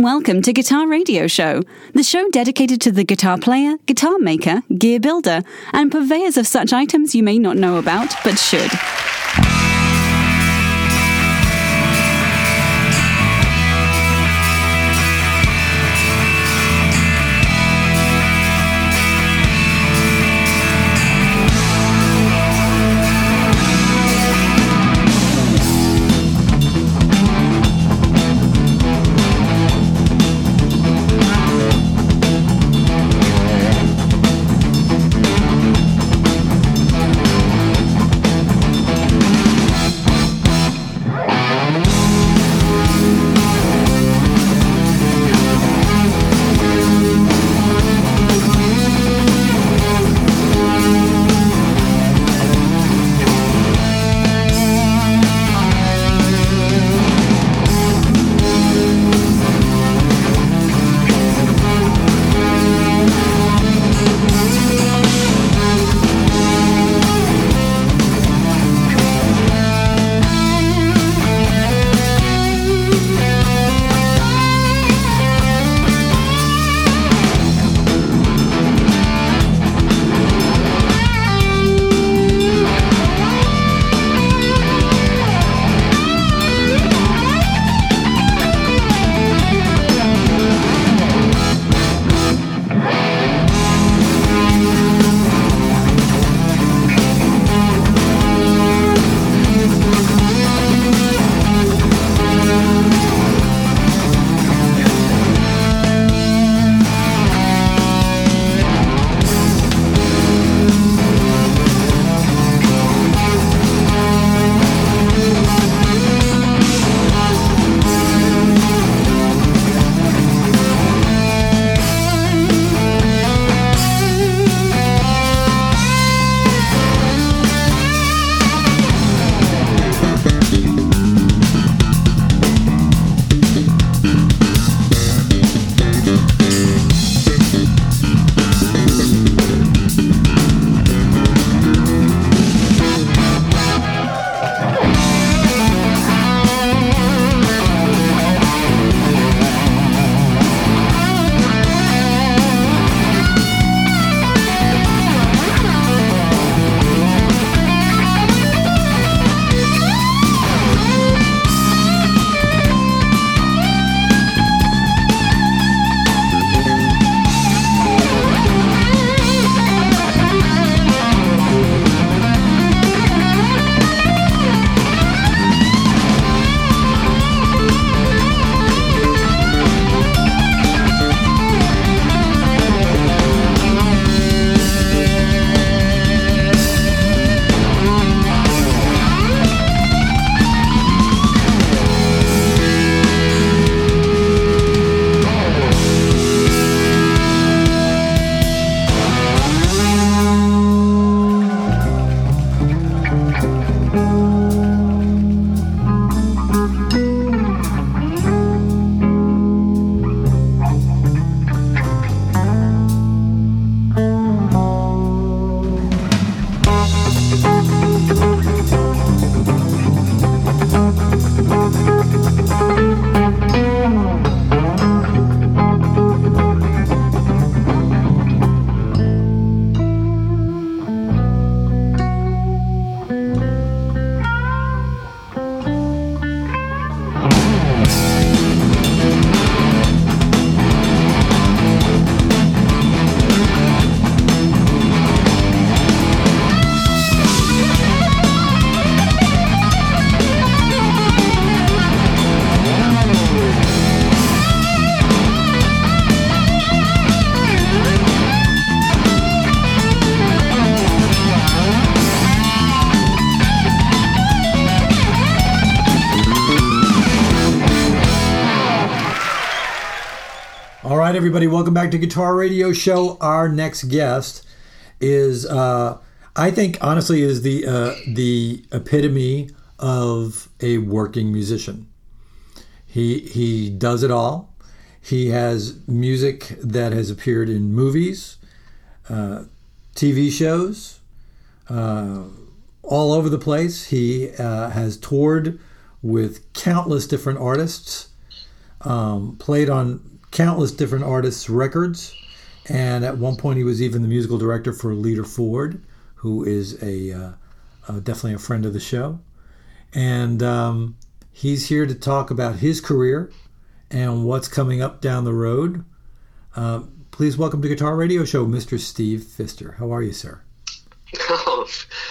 Welcome to Guitar Radio Show, the show dedicated to the guitar player, guitar maker, gear builder, and purveyors of such items you may not know about but should. Welcome back to Guitar Radio Show. Our next guest is, uh, I think, honestly, is the uh, the epitome of a working musician. He he does it all. He has music that has appeared in movies, uh, TV shows, uh, all over the place. He uh, has toured with countless different artists. um, played on countless different artists' records, and at one point he was even the musical director for Lita Ford, who is a uh, uh, definitely a friend of the show, and um, he's here to talk about his career and what's coming up down the road. Uh, please welcome to Guitar Radio Show, Mr. Steve Fister. How are you, sir? Oh,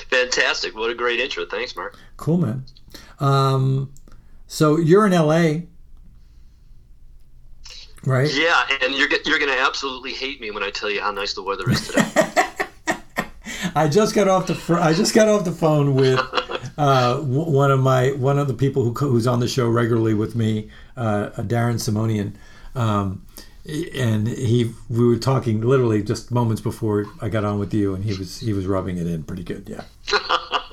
fantastic! What a great intro. Thanks, Mark. Cool, man. Um, so you're in LA, right? Yeah, and you're you're going to absolutely hate me when I tell you how nice the weather is today. I just got off the fr- I just got off the phone with uh, w- one of my one of the people who co- who's on the show regularly with me, uh, Darren Simonian, um, and he we were talking literally just moments before I got on with you, and he was he was rubbing it in pretty good, yeah.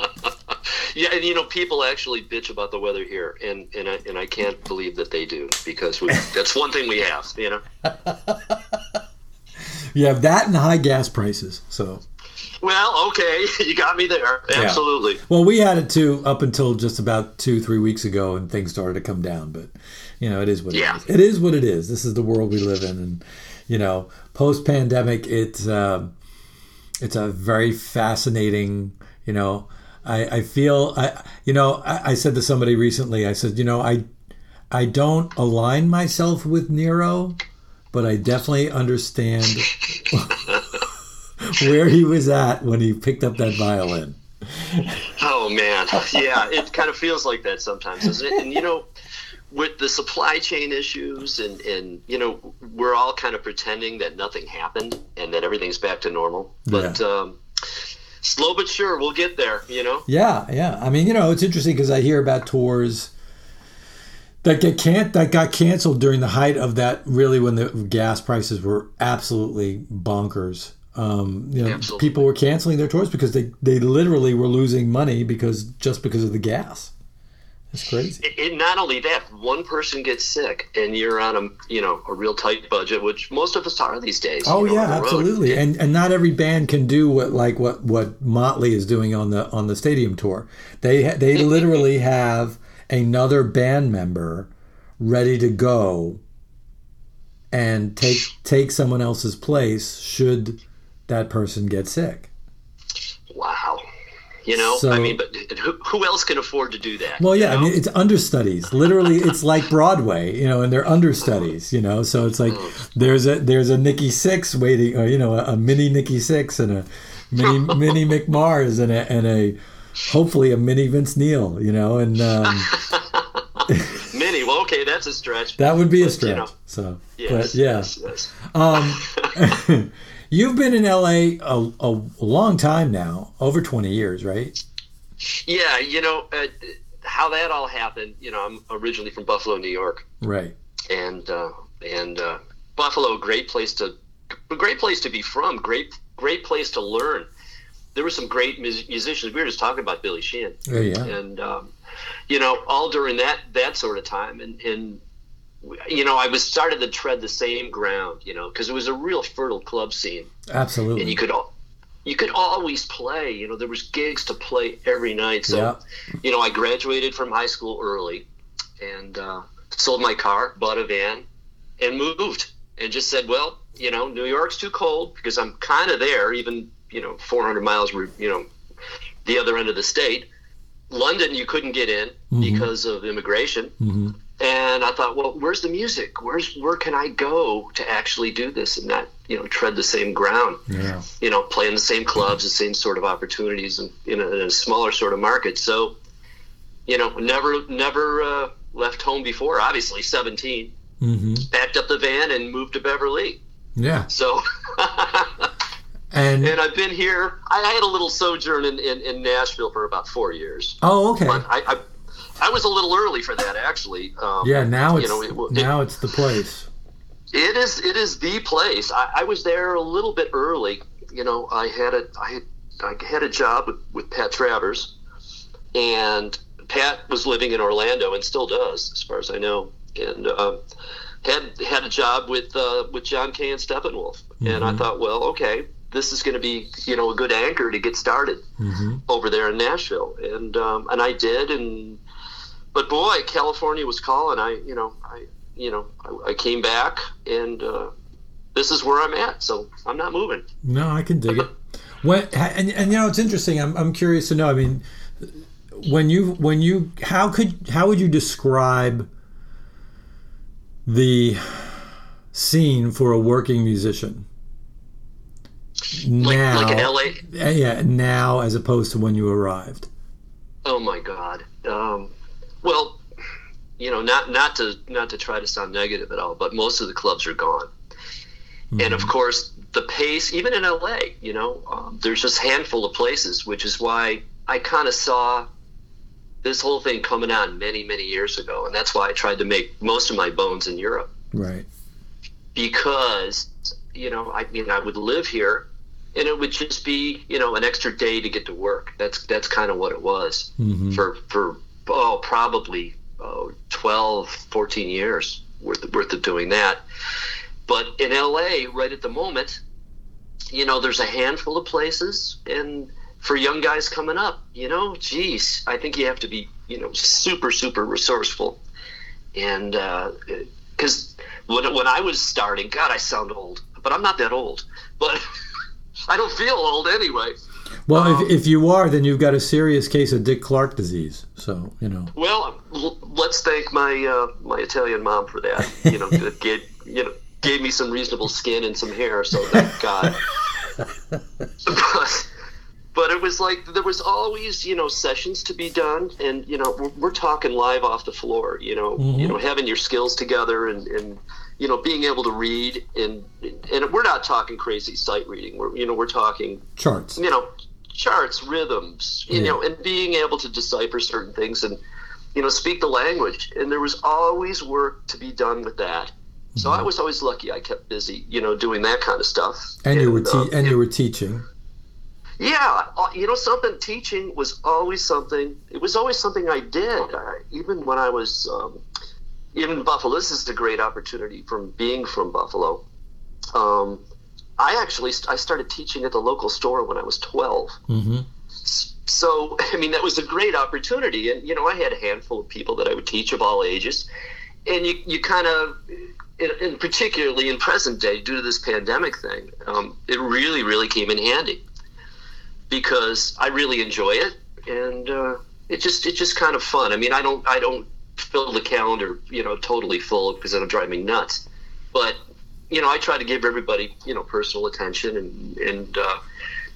yeah, and you know, people actually bitch about the weather here, and and I, and I can't believe that they do because we, that's one thing we have, you know. You have that and high gas prices, so. Well, okay, you got me there. Absolutely. Yeah. Well, we had it too up until just about two, three weeks ago, and things started to come down. But you know, it is what yeah. it is. It is what it is. This is the world we live in, and you know, post pandemic, it's uh, it's a very fascinating. You know, I, I feel I you know I, I said to somebody recently. I said, you know, I I don't align myself with Nero, but I definitely understand. where he was at when he picked up that violin. Oh man, yeah, it kind of feels like that sometimes, doesn't it? And you know, with the supply chain issues, and and you know, we're all kind of pretending that nothing happened and that everything's back to normal. But yeah. um, slow but sure, we'll get there. You know. Yeah, yeah. I mean, you know, it's interesting because I hear about tours that get can't that got canceled during the height of that. Really, when the gas prices were absolutely bonkers. Um, you know, Absolutely. people were canceling their tours because they, they literally were losing money because just because of the gas. It's crazy. It, it, not only that, one person gets sick and you're on a you know a real tight budget, which most of us are these days. Oh you know, yeah, absolutely. And and not every band can do what like what what Motley is doing on the on the stadium tour. They they literally have another band member ready to go and take take someone else's place should that person get sick. You know, so, I mean, but who, who else can afford to do that? Well, yeah, you know? I mean, it's understudies. Literally, it's like Broadway, you know, and they're understudies, you know. So it's like there's a there's a Nikki Sixx waiting, or you know, a, a mini Nikki Sixx and a mini mini Mick Mars and a and a hopefully a mini Vince Neil, you know, and um, mini. Well, okay, that's a stretch. That would be a stretch. You know, so, yes, but yeah. Yes, yes. Um, You've been in LA a, a, long time now, over 20 years, right? Yeah, you know, uh, how that all happened, you know, I'm originally from Buffalo, New York. Right. And uh, and uh, Buffalo, great place to great place to be from, great great place to learn. There were some great musicians. We were just talking about Billy Sheehan. Oh, yeah. And um, you know, all during that that sort of time and and you know, I was started to tread the same ground, you know, because it was a real fertile club scene. Absolutely. And you could you could always play. You know, there was gigs to play every night. So, yeah. you know, I graduated from high school early, and uh, sold my car, bought a van, and moved. And just said, well, you know, New York's too cold because I'm kind of there, even you know, 400 miles, you know, the other end of the state. London, you couldn't get in Mhm. because of immigration. hmm And I thought, well, where's the music? Where's where can I go to actually do this and not, you know, tread the same ground? Yeah. You know, play in the same clubs, the same sort of opportunities, and in a, in a smaller sort of market. So, you know, never never uh, left home before. Obviously, seventeen, hmm packed up the van and moved to Beverly. Yeah. So, And, and I've been here. I, I had a little sojourn in, in, in Nashville for about four years. oh, okay. I, I I was a little early for that actually. Um, Yeah. Now you it's know, it- now it's the place. It is. It is the place. I, I was there a little bit early. You know, I had a I had, I had a job with, with Pat Travers, and Pat was living in Orlando and still does, as far as I know. And um, had had a job with uh, with John Kay and Steppenwolf. And I Mhm. thought, well, okay, this is going to be you know a good anchor to get started hmm over there in Nashville, and um, and I did, and but boy, California was calling. I you know I you know, I, I came back, and uh, this is where I'm at. So I'm not moving. No, I can dig it. When and, and you know it's interesting. I'm I'm curious to know. I mean, when you when you how could how would you describe the scene for a working musician now? like in LA. Uh, Yeah, now as opposed to when you arrived. Oh my God. Um, well, you know, not not to not to try to sound negative at all, but most of the clubs are gone, and of course the pace, even in LA, you know, um, there's just a handful of places, which is why I kind of saw this whole thing coming on many many years ago, and that's why I tried to make most of my bones in Europe. Right. because you know I mean I would live here and it would just be you know an extra day to get to work. That's that's kind of what it was Mhm. for for oh probably oh, 12 14 years worth of, worth of doing that but in LA right at the moment you know there's a handful of places and for young guys coming up you know geez I think you have to be you know super super resourceful and uh, because when, when I was starting, God, I sound old, but I'm not that old. But I don't feel old anyway. Well, Um, if, if you are, then you've got a serious case of Dick Clark disease. So you know. Well, l- let's thank my uh, my Italian mom for that. You know, that gave you know gave me some reasonable skin and some hair. So thank God. but, but it was like there was always you know sessions to be done, and you know we're, we're talking live off the floor. You know, you know having your skills together and. and you know, being able to read and and we're not talking crazy sight reading. We're you know we're talking Charts. you know charts rhythms you Yeah. know and being able to decipher certain things and you know speak the language and there was always work to be done with that so Mm-hmm. i was always lucky i kept busy you know doing that kind of stuff And you were uh, and you were teaching. yeah uh, you know something teaching was always something it was always something i did I, even when i was um, even in buffalo this is a great opportunity from being from buffalo um, i actually st- i started teaching at the local store when i was 12 Mm-hmm. so i mean that was a great opportunity. And you know i had a handful of people that i would teach of all ages. And you, you kind of in, in particularly in present day due to this pandemic thing um, it really really came in handy. Because i really enjoy it. And uh, it just it's just kind of fun. I mean i don't i don't fill the calendar you know totally full because it'll drive me nuts. But you know i try to give everybody you know personal attention and and uh,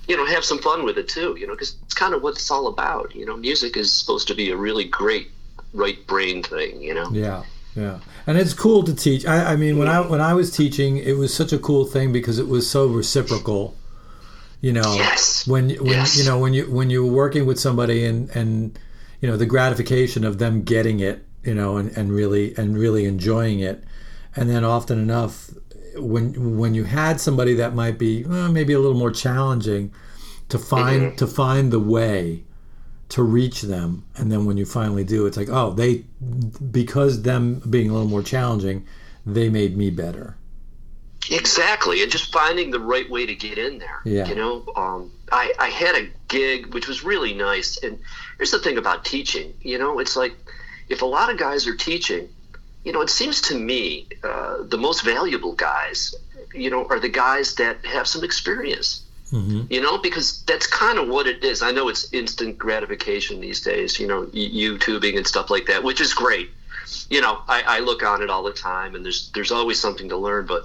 you know have some fun with it too you know because it's kind of what it's all about you know music is supposed to be a really great right brain thing you know Yeah, yeah, and it's cool to teach. I, I mean, when I when I was teaching, it was such a cool thing because it was so reciprocal. You know, Yes. when when Yes. you know when you when you were working with somebody and and you know the gratification of them getting it, you know, and, and really and really enjoying it, and then often enough, when when you had somebody that might be well, maybe a little more challenging, to find to find the way to reach them and then when you finally do it's like oh they because them being a little more challenging they made me better Exactly, and just finding the right way to get in there. Yeah. You know, um, I, I had a gig which was really nice. And here's the thing about teaching. You know, it's like if a lot of guys are teaching, you know, it seems to me uh, the most valuable guys, you know, are the guys that have some experience. Mhm. You know, because that's kind of what it is. I know it's instant gratification these days. You know, YouTubing and stuff like that, which is great. You know, I, I look on it all the time, and there's there's always something to learn. But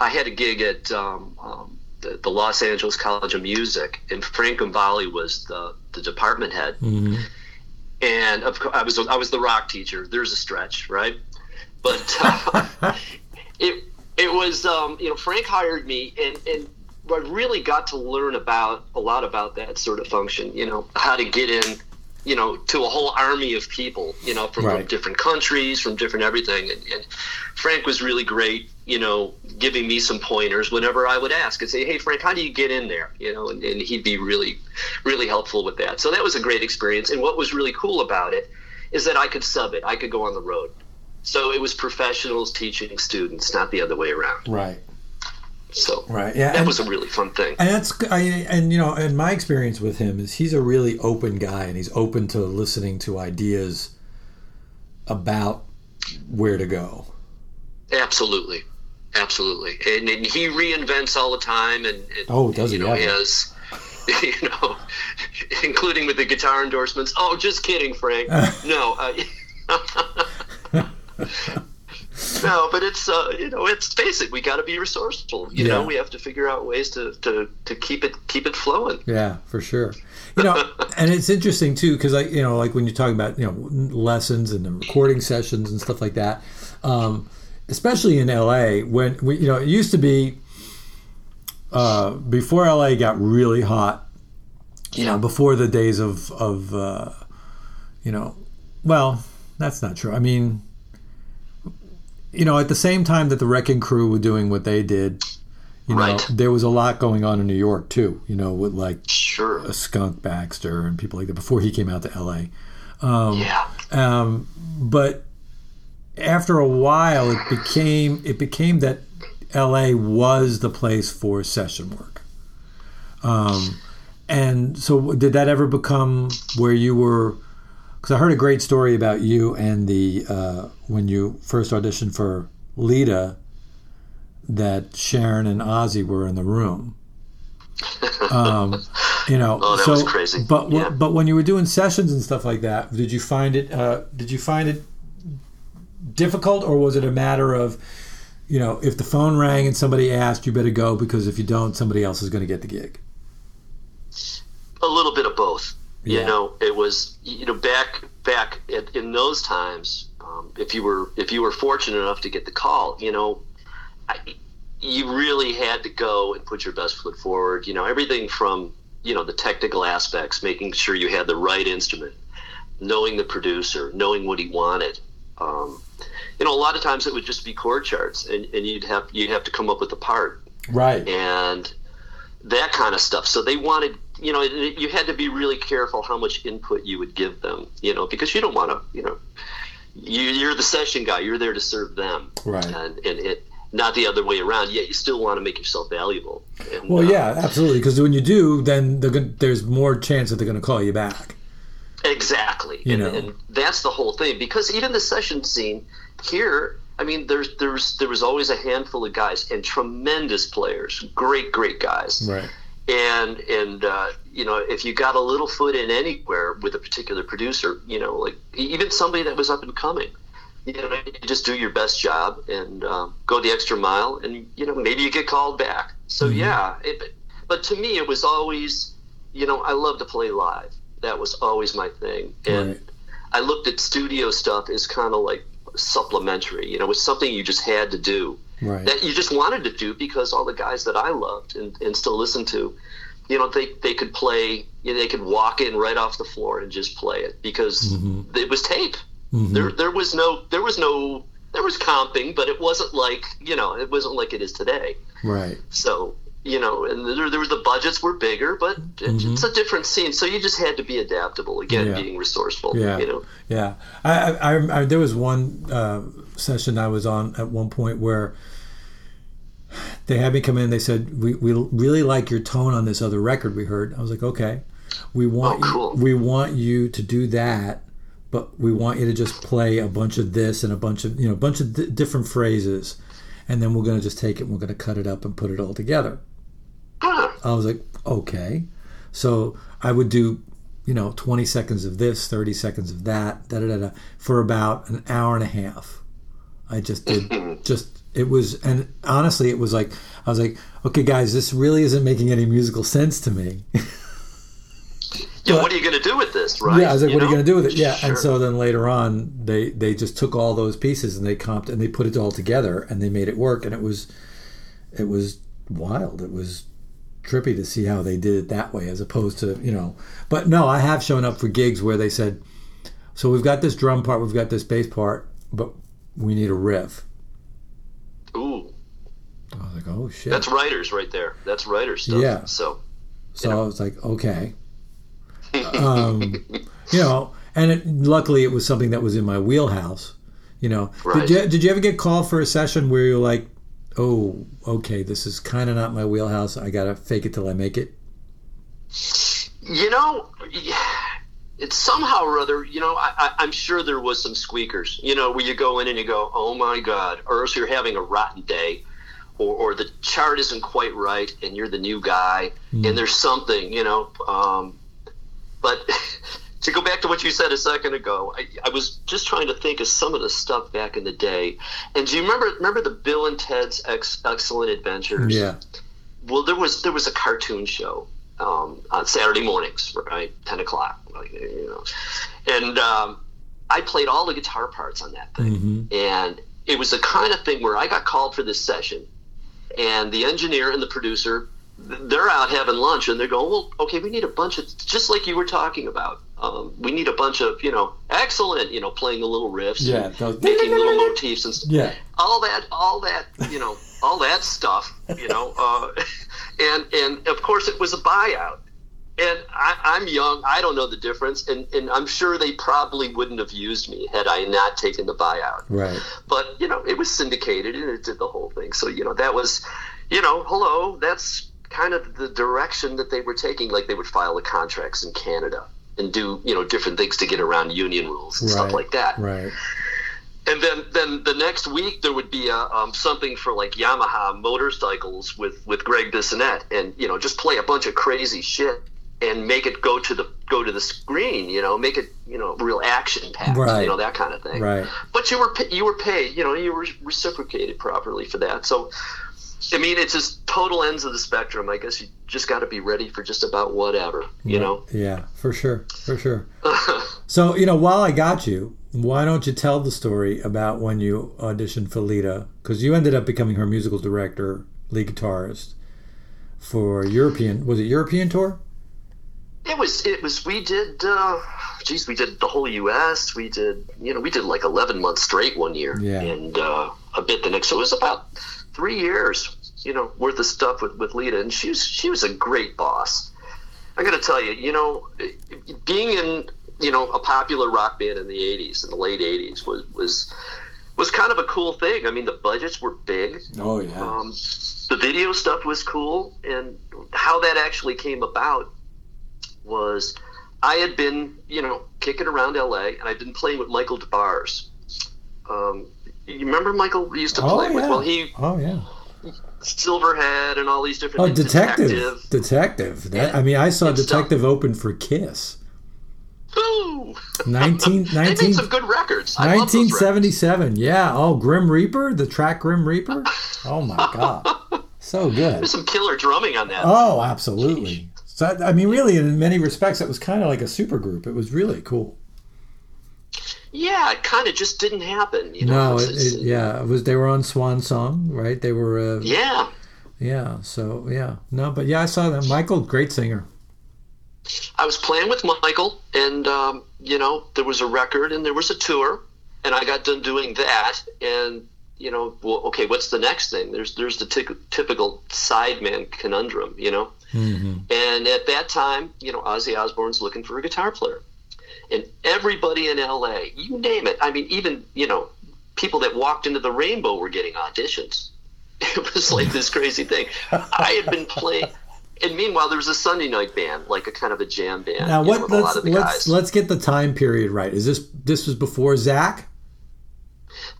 I had a gig at um, um, the, the Los Angeles College of Music, and Frank Gambale was the, the department head. Mhm. And of course, I was I was the rock teacher. There's a stretch, right? But uh, it it was um, you know Frank hired me, and and I really got to learn about a lot about that sort of function. You know how to get in. You know, to a whole army of people, you know, from, Right. from different countries, from different everything. And, and Frank was really great, you know, giving me some pointers whenever I would ask and say, "Hey, Frank, how do you get in there?" You know, and, and he'd be really, really helpful with that. So that was a great experience. And what was really cool about it is that I could sub it. I could go on the road. So it was professionals teaching students, not the other way around. right So right yeah that and, was a really fun thing. and that's I, and you know and my experience with him is he's a really open guy and he's open to listening to ideas about where to go Absolutely, absolutely, and, and he reinvents all the time, and, and Oh, does you he know ever? he has, you know, including with the guitar endorsements. Oh, just kidding, Frank. no. Uh, No, but it's uh, you know it's basic. We got to be resourceful. You know, we have to figure out ways to, to, to keep it keep it flowing. Yeah, for sure. You know, and it's interesting too because I, you know, like when you're talking about you know lessons and the recording sessions and stuff like that, um, especially in LA when we, you know, it used to be uh, before LA got really hot. You know, before the days of of uh, you know, well, that's not true. I mean, you know, at the same time that the Wrecking Crew were doing what they did, you know, Right. there was a lot going on in New York too. You know, with like Sure. a Skunk Baxter and people like that before he came out to LA. Um, Yeah. um, but after a while, it became it became that LA was the place for session work. Um, and so, did that ever become where you were? Because I heard a great story about you and the uh, when you first auditioned for Lita, that Sharon and Ozzy were in the room. Um, you know, Oh, that so was crazy. but Yeah. but when you were doing sessions and stuff like that, did you find it? Uh, did you find it difficult, or was it a matter of, you know, if the phone rang and somebody asked, you better go because if you don't, somebody else is going to get the gig. a little bit of both. Yeah. You know, it was you know back back at, in those times. Um, if you were if you were fortunate enough to get the call, you know, I, you really had to go and put your best foot forward. You know, everything from you know the technical aspects, making sure you had the right instrument, knowing the producer, knowing what he wanted. Um, you know, a lot of times it would just be chord charts, and, and you'd have you'd have to come up with a part Right. and that kind of stuff. So they wanted, you know, you had to be really careful how much input you would give them, you know, because you don't want to, you know, you, you're the session guy, you're there to serve them, Right. and and it not the other way around. Yet you still want to make yourself valuable. And, Well, uh, yeah, absolutely. Because when you do, then gonna, there's more chance that they're going to call you back. Exactly. You and, know. and that's the whole thing. Because even the session scene here, I mean, there's there's there was always a handful of guys and tremendous players, great great guys. Right. And and uh, you know, if you got a little foot in anywhere with a particular producer, you know, like even somebody that was up and coming, you know, you just do your best job and um, go the extra mile, and you know, maybe you get called back. So Mm-hmm. yeah, it, but to me, it was always, you know, I love to play live. That was always my thing, and Right. I looked at studio stuff as kind of like supplementary. You know, it was something you just had to do Right. that you just wanted to do because all the guys that I loved and, and still listen to, you know, they, they could play, you know, they could walk in right off the floor and just play it because Mm-hmm. it was tape. There, there was no, there was no, there was comping, but it wasn't like, you know, it wasn't like it is today. Right. So, you know, and there, there was the budgets were bigger, but it, it's a different scene. So you just had to be adaptable. Again, Mm-hmm. Yeah. being resourceful. Yeah. You know. Yeah, I, I, I, I there was one uh, session I was on at one point where they had me come in. They said, "We we really like your tone on this other record we heard." I was like, "Okay, we oh, want Oh, cool. you, we want you to do that, but we want you to just play a bunch of this and a bunch of you know a bunch of di different phrases, and then we're going to just take it and we're going to cut it up and put it all together." I was like, okay. So I would do, you know, 20 seconds of this, 30 seconds of that, da da, da for about an hour and a half. I just did, just, it was, and honestly, it was like, I was like, okay, guys, this really isn't making any musical sense to me. Yeah, what are you going to do with this, right? Yeah, I was like, what are you going to do with it? Yeah, Sure. and so then later on, they they just took all those pieces and they comped and they put it all together and they made it work, and it was it was wild. It was trippy to see how they did it that way, as opposed to you know. But no, I have shown up for gigs where they said, "So we've got this drum part, we've got this bass part, but we need a riff." Ooh, I was like, "Oh shit!" that's writers right there. That's writers stuff. Yeah. So So I was like, okay. um, you know, and it, luckily it was something that was in my wheelhouse. You know, Right. did you did you ever get called for a session where you're like, oh, okay, this is kind of not my wheelhouse. I gotta fake it till I make it. you know, it's somehow or other, you know, I, I, am sure there was some squeakers, you know, where you go in and you go, oh my God, or else you're having a rotten day, or, or the chart isn't quite right and you're the new guy mm. and there's something, you know. Um, but to go back to what you said a second ago, I, I, was just trying to think of some of the stuff back in the day. And do you remember remember the Bill and Ted's Ex- Excellent Adventures? Yeah. Well, there was there was a cartoon show um, on Saturday mornings, right, ten o'clock, like, you know, and um, I played all the guitar parts on that thing, mm-hmm. and it was the kind of thing where I got called for this session, and the engineer and the producer they're out having lunch and they're going, well, okay, we need a bunch of just like you were talking about. Um, we need a bunch of you know excellent you know playing the little riffs, yeah, those, making little motifs and yeah, all that, all that you know, all that stuff, you know, uh, and and of course it was a buyout. And I, am young. I don't know the difference, and, and I'm sure they probably wouldn't have used me had I not taken the buyout. Right. But you know, it was syndicated, and it did the whole thing. So you know, that was, you know, hello. That's kind of the direction that they were taking. Like they would file the contracts in Canada and do you know different things to get around union rules and right. stuff like that. Right and then then the next week there would be a, um, something for like Yamaha motorcycles with with Gregg Bissonette, and you know just play a bunch of crazy shit and make it go to the go to the screen, you know, make it you know real action packed, right. you know that kind of thing. Right. But you were you were paid, you know, you were reciprocated properly for that. So, I mean, it's just total ends of the spectrum. I guess you just got to be ready for just about whatever, you know. Yeah, for sure, for sure. so you know, while I got you, why don't you tell the story about when you auditioned for Lita? Because you ended up becoming her musical director, lead guitarist for European. Was it European tour? It was. It was. We did. Uh, geez, we did the whole U.S. We did. You know, we did like eleven months straight one year, yeah. and uh, a bit the next. So it was about three years. You know, worth of stuff with with Lita, and she was she was a great boss. I got to tell you, you know, being in you know a popular rock band in the 80s in the late 80s was was was kind of a cool thing i mean the budgets were big oh yeah um, the video stuff was cool and how that actually came about was i had been you know kicking around la and i'd been playing with michael Des Barres um, you remember michael used to oh, play oh, with yeah. well he oh yeah Silverhead and all these different oh detective detective, detective. That, i mean i saw detective stuff. open for kiss Boo! 19, 19, they made some good records. 1977. Yeah. Oh, Grim Reaper, the track Grim Reaper. Oh my god, so good. There's some killer drumming on that. Oh, absolutely. So I mean, really, in many respects, it was kind of like a super group. It was really cool. Yeah, it kind of just didn't happen. You know? No, it, it, yeah, it was. They were on Swan Song, right? They were. Uh, yeah. Yeah. So yeah, no, but yeah, I saw that. Michael, great singer. I was playing with Michael, and um, you know there was a record and there was a tour, and I got done doing that, and you know, well, okay, what's the next thing? There's there's the t- typical sideman conundrum, you know. Mm-hmm. And at that time, you know, Ozzy Osbourne's looking for a guitar player, and everybody in LA, you name it. I mean, even you know, people that walked into the Rainbow were getting auditions. It was like this crazy thing. I had been playing and meanwhile, there was a Sunday night band, like a kind of a jam band. Now, what? Know, let's let's let's get the time period right. Is this this was before Zakk?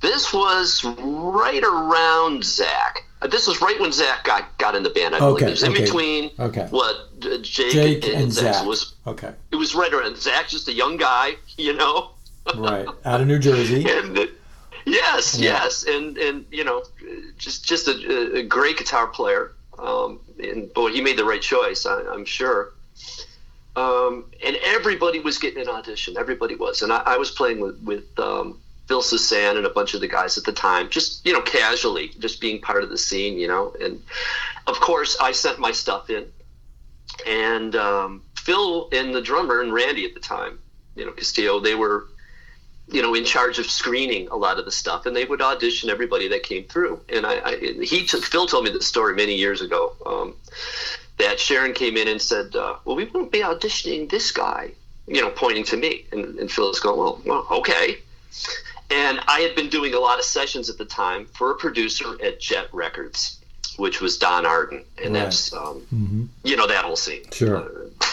This was right around Zakk. Uh, this was right when Zakk got got in the band. I okay, believe it was in okay. between okay. what uh, Jake, Jake, and, and. It was okay. It was right around Zakk, just a young guy, you know. right out of New Jersey. and, yes, yeah. yes, and and you know, just just a, a great guitar player. Um, and boy, he made the right choice. I, am sure. Um, and everybody was getting an audition. Everybody was, and I, I was playing with with um, Phil Soussan and a bunch of the guys at the time, just you know, casually, just being part of the scene, you know. And of course, I sent my stuff in, and um, Phil and the drummer and Randy at the time, you know, Castillo, they were you know, in charge of screening a lot of the stuff, and they would audition everybody that came through. And I, I he took, Phil told me this story many years ago um, that Sharon came in and said, uh, "Well, we won't be auditioning this guy," you know, pointing to me, and, and Phil's going, "Well, well, okay." And I had been doing a lot of sessions at the time for a producer at Jet Records, which was Don Arden, and right. that's um, mm-hmm. you know that whole scene. Sure. Uh,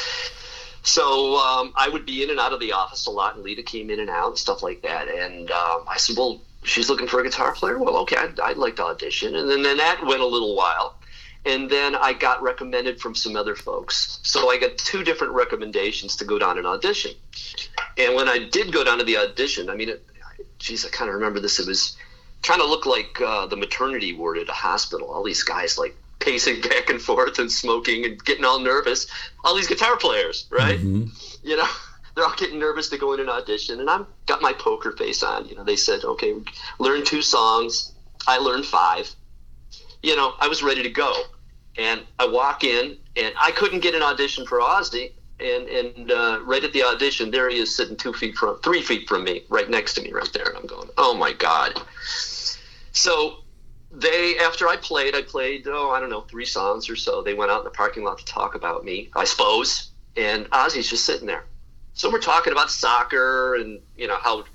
So um, I would be in and out of the office a lot, and Lita came in and out and stuff like that. And um, I said, "Well, she's looking for a guitar player. Well, okay, I'd, I'd like to audition." And then, then that went a little while, and then I got recommended from some other folks. So I got two different recommendations to go down and audition. And when I did go down to the audition, I mean, it, geez, I kind of remember this. It was kind of looked like uh, the maternity ward at a hospital. All these guys like pacing back and forth and smoking and getting all nervous. All these guitar players, right? Mm-hmm. You know, they're all getting nervous to go in an audition, and I'm got my poker face on. You know, they said, "Okay, learn two songs." I learned five. You know, I was ready to go, and I walk in, and I couldn't get an audition for Ozzy. And, and uh, right at the audition, there he is sitting two feet from, three feet from me, right next to me, right there. And I'm going, oh my god. So they after I played, I played oh I don't know three songs or so. They went out in the parking lot to talk about me, I suppose. And Ozzy's just sitting there. So we're talking about soccer and you know how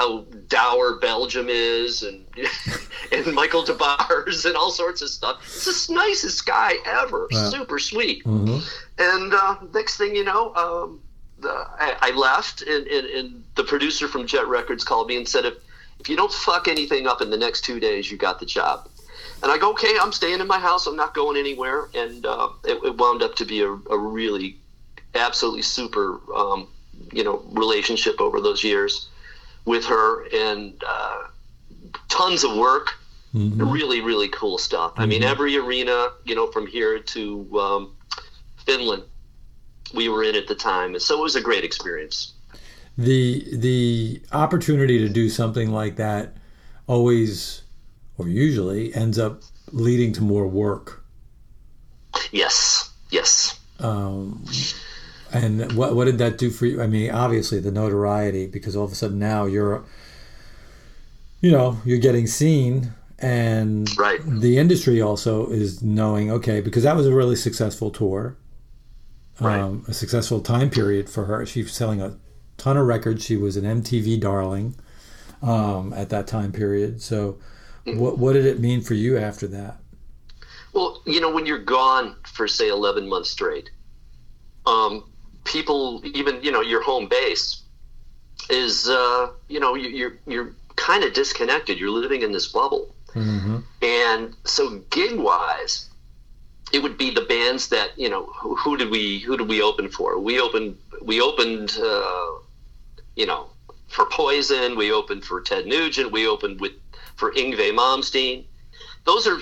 how dour Belgium is and and Michael Des Barres and all sorts of stuff. It's the nicest guy ever, super sweet. Mm-hmm. And uh, next thing you know, um, the, I, I, left and, and, and the producer from Jet Records called me and said if if you don't fuck anything up in the next two days, you got the job. And I go, okay, I'm staying in my house. I'm not going anywhere. And uh, it, it, wound up to be a, a really, absolutely super, um, you know, relationship over those years with her, and uh, tons of work. Mm-hmm. Really, really cool stuff. Mm-hmm. I mean, mm-hmm. every arena, you know, from here to um, Finland, we were in at the time, so it was a great experience the the opportunity to do something like that always or usually ends up leading to more work. Yes. Yes. Um, and what what did that do for you? I mean, obviously the notoriety because all of a sudden now you're you know, you're getting seen and right. the industry also is knowing okay because that was a really successful tour. Right. Um, a successful time period for her. She's selling a ton of records. She was an MTV darling um, at that time period. So, what what did it mean for you after that? Well, you know, when you're gone for say 11 months straight, um, people, even you know, your home base is, uh, you know, you, you're you're kind of disconnected. You're living in this bubble, mm-hmm. and so gig wise, it would be the bands that you know who, who, did we who did we open for we opened we opened uh, you know, for Poison, we opened for Ted Nugent, we opened with for Yngwie Malmsteen. Those are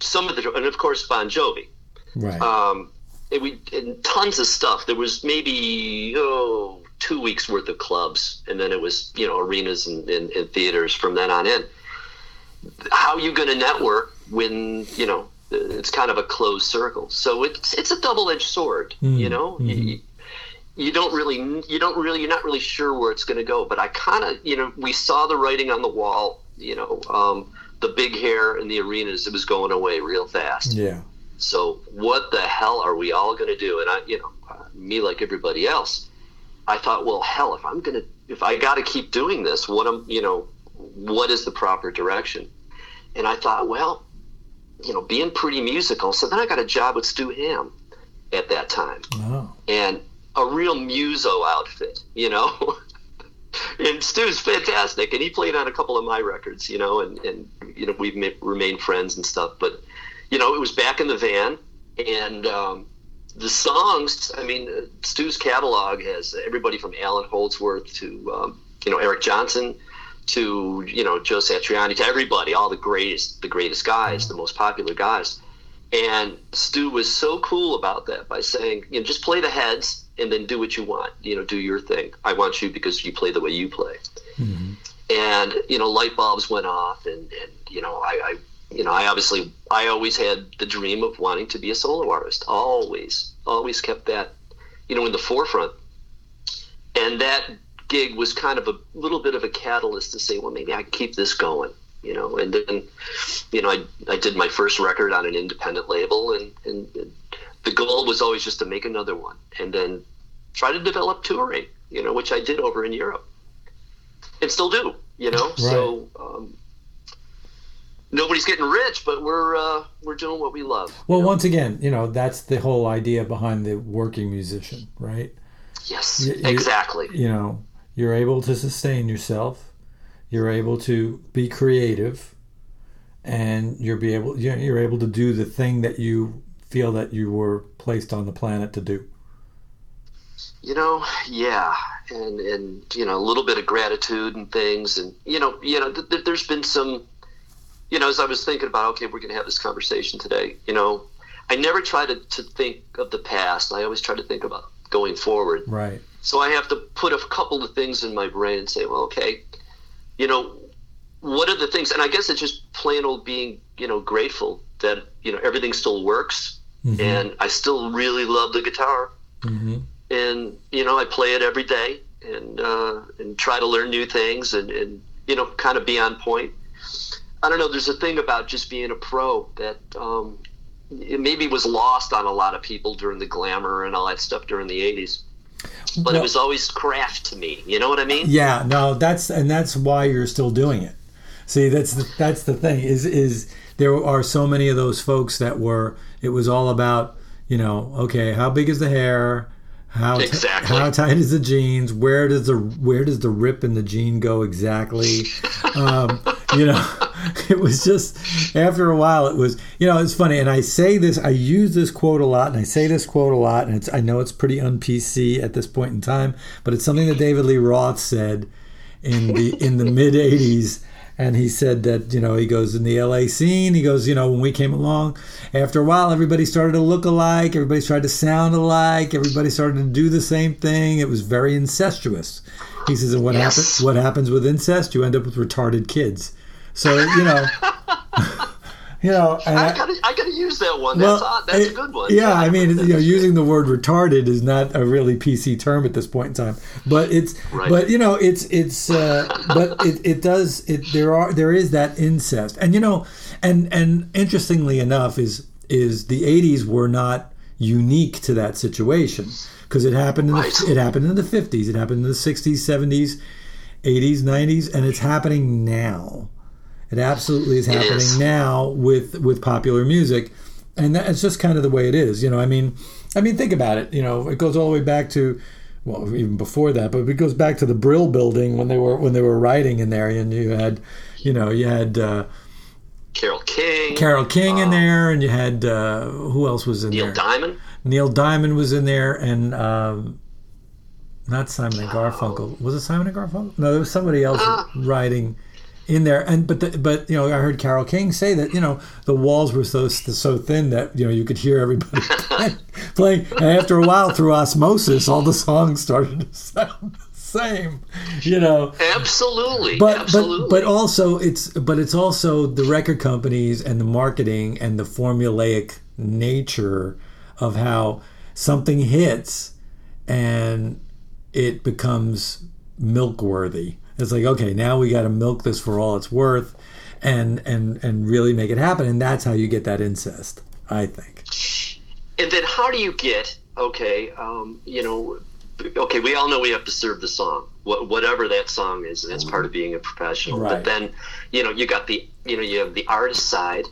some of the, and of course Bon Jovi. Right. Um, and we and tons of stuff. There was maybe oh two weeks worth of clubs, and then it was you know arenas and, and, and theaters from then on in. How are you going to network when you know it's kind of a closed circle? So it's it's a double edged sword. Mm, you know, mm-hmm. you, you don't really you don't really you're not really sure where it's going to go but i kind of you know we saw the writing on the wall you know um, the big hair in the arenas it was going away real fast yeah so what the hell are we all going to do and i you know me like everybody else i thought well hell if i'm going to if i got to keep doing this what am you know what is the proper direction and i thought well you know being pretty musical so then i got a job with stu hamm at that time oh. and a real muso outfit, you know. and Stu's fantastic, and he played on a couple of my records, you know, and, and you know we've remained friends and stuff. But you know, it was back in the van, and um, the songs. I mean, Stu's catalog has everybody from Allan Holdsworth to um, you know Eric Johnson to you know Joe Satriani to everybody, all the greatest, the greatest guys, the most popular guys. And Stu was so cool about that by saying, you know, just play the heads and then do what you want. You know, do your thing. I want you because you play the way you play. Mm-hmm. And you know, light bulbs went off, and, and you know, I, I, you know, I obviously, I always had the dream of wanting to be a solo artist. Always, always kept that, you know, in the forefront. And that gig was kind of a little bit of a catalyst to say, well, maybe I can keep this going. You know, and then, you know, I, I did my first record on an independent label, and, and, and the goal was always just to make another one and then try to develop touring, you know, which I did over in Europe and still do, you know. Right. So um, nobody's getting rich, but we're uh, we're doing what we love. Well, know? once again, you know, that's the whole idea behind the working musician, right? Yes, You- you- exactly. you know you're able to sustain yourself you're able to be creative and you're be able you're you're able to do the thing that you feel that you were placed on the planet to do You know, yeah, and and you know a little bit of gratitude and things, and you know, you know, th- th- there's been some, you know, as I was thinking about, okay, we're going to have this conversation today. You know, I never try to to think of the past. I always try to think about going forward. right So I have to put a couple of things in my brain and say, well, okay, you know, what are the things? And I guess it's just plain old being, you know, grateful that you know everything still works, and I still really love the guitar hmm and you know I play it every day and uh, and try to learn new things and, and you know kind of be on point. I don't know. There's a thing about just being a pro that um, it maybe was lost on a lot of people during the glamour and all that stuff during the '80s, but it was always craft to me. You know what I mean? yeah no that's and that's why you're still doing it see that's the, that's the thing is is there are so many of those folks that were it was all about you know okay how big is the hair how t- Exactly. how tight is the jeans where does the where does the rip in the jean go exactly um, you know it was just after a while it was you know it's funny and i say this i use this quote a lot and i say this quote a lot and it's i know it's pretty un pc at this point in time but it's something that david lee roth said in the in the mid 80s and he said that you know he goes in the LA scene he goes you know when we came along after a while everybody started to look alike everybody started to sound alike everybody started to do the same thing it was very incestuous. He says and what Yes. happens what happens with incest? You end up with retarded kids so you know you know I gotta I gotta use that one. That's odd. that's it- a good one. Yeah, I mean, you know, using the word retarded is not a really PC term at this point in time. But it's, Right. but you know, it's it's, uh, but it, it does it. There are there is that incest, and you know, and and interestingly enough, is is the '80s were not unique to that situation because it happened in Right. the, it happened in the 50s, it happened in the 60s, 70s, 80s, 90s, and it's happening now. It absolutely is happening is. now with with popular music, and that's just kind of the way it is. You know, I mean, I mean, think about it. You know, it goes all the way back to, well, even before that, but it goes back to the Brill Building when they were when they were writing in there, and you had, you know, you had uh, Carole King, Carole King in there, and you had uh, who else was in Neil there? Neil Diamond. Neil Diamond was in there, and um, not Simon and Garfunkel. Was it Simon and Garfunkel? No, there was somebody else writing in there. And but the, but you know, I heard Carole King say that you know the walls were so so thin that you know you could hear everybody playing. playing. And after a while, through osmosis, all the songs started to sound the same. You know. Absolutely, But, absolutely. but but also it's but it's also the record companies and the marketing and the formulaic nature of how something hits and it becomes milk worthy. It's like okay, now we got to milk this for all it's worth, and and and really make it happen, and that's how you get that incest. I think. and then how do you get okay um, you know okay we all know we have to serve the song wh- whatever that song is and that's part of being a professional Right. but then you know you got the you know you have the artist side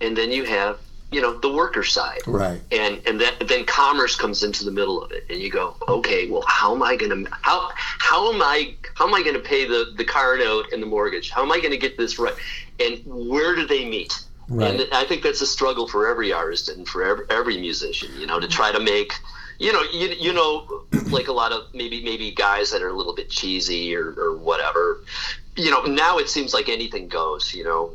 and then you have you know the worker side. Right. and and that, then commerce comes into the middle of it and you go okay well how am i going to how how am i how am i going to pay the the car note and the mortgage? How am i going to get this right? And where do they meet? Right. and i think that's a struggle for every artist and for every, every musician you know to try to make you know you, you know like a lot of maybe maybe guys that are a little bit cheesy or, or whatever. You know now it seems like anything goes you know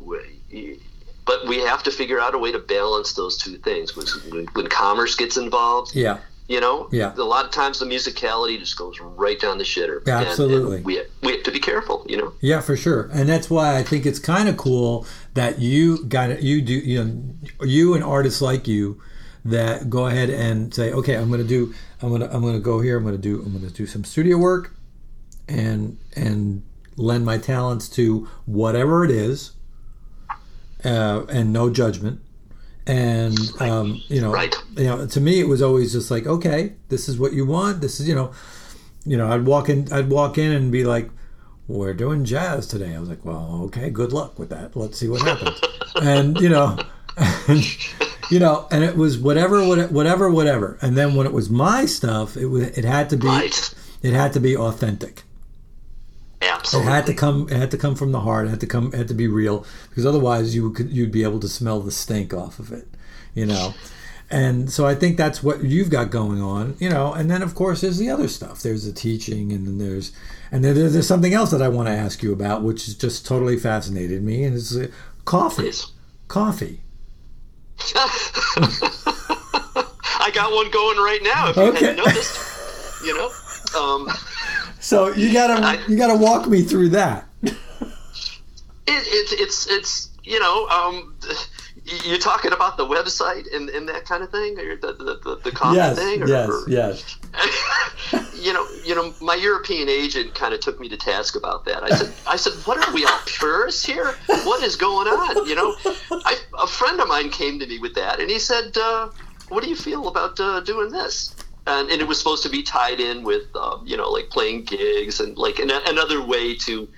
but we have to figure out a way to balance those two things when, when commerce gets involved Yeah. you know Yeah. a lot of times the musicality just goes right down the shitter Yeah, And- absolutely. and we, we have to be careful you know Yeah, for sure, and that's why I think it's kind of cool that you got it. You do, you know, you and artists like you that go ahead and say, okay, I'm going to do, I'm going to, I'm going to go here. I'm going to do, I'm going to do some studio work, and and lend my talents to whatever it is, uh, and no judgment. And um, you know, Right. you know, to me, it was always just like, okay, this is what you want. This is, you know, you know, I'd walk in, I'd walk in and be like, we're doing jazz today. I was like, well, okay, good luck with that. Let's see what happens. and you know, and, you know, and it was whatever, whatever, whatever. And then when it was my stuff, it was it had to be Right. it had to be authentic. It had to come. It had to come from the heart. It had to come. It had to be real because otherwise you could you'd be able to smell the stink off of it, you know. And so I think that's what you've got going on, you know. And then of course there's the other stuff. There's the teaching, and then there's and then there's, there's something else that I want to ask you about, which has just totally fascinated me, and it's uh, coffee. Please. Coffee. I got one going right now. If you Okay. hadn't noticed, you know. Um, So you gotta I- you gotta walk me through that. it, it, it's it's you know um, you're talking about the website and, and that kind of thing, or the the, the, the coffee Yes, thing, or, yes, or- yes. you know, you know, my European agent kind of took me to task about that. I said, I said, what are we all purists here? What is going on? You know, I, a friend of mine came to me with that, and he said, uh, "What do you feel about uh, doing this?" And, and it was supposed to be tied in with, um, you know, like playing gigs and like an, another way to,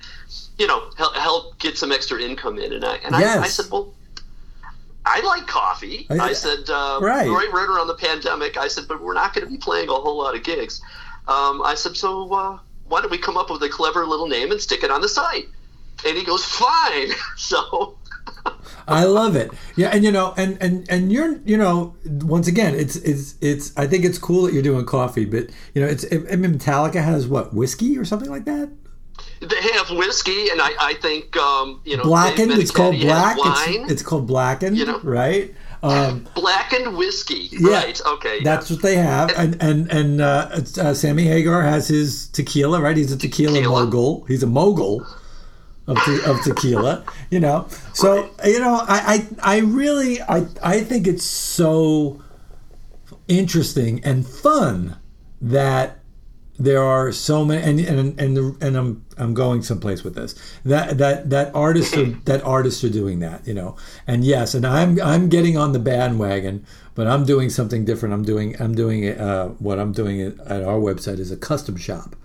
you know, help, help get some extra income in. And I and I, I said, well. I like coffee. I- I said, uh, Right. right, right around the pandemic. I said, but we're not going to be playing a whole lot of gigs. Um, I said, so uh, why don't we come up with a clever little name and stick it on the site? And he goes, fine. So, I love it. Yeah, and you know, and and and you're, you know, once again, it's it's it's. I think it's cool that you're doing coffee, but you know, it's. I mean, Metallica has what whiskey or something like that. they have whiskey, and I, I think, um, you know, Blackened. It's called black. It's, it's called blackened. You know? right? Um, blackened whiskey. yeah, Right. Okay. That's what they have, and and and uh, uh, Sammy Hagar has his tequila. Right, he's a tequila, Tequila. mogul. He's a mogul. Of, te- of tequila, you know. So you know, I, I I really I I think it's so interesting and fun that there are so many and and and, the, and I'm I'm going someplace with this that that that artists are that artists are doing that you know? And yes and I'm I'm getting on the bandwagon but I'm doing something different. I'm doing I'm doing uh, what I'm doing at our website is a custom shop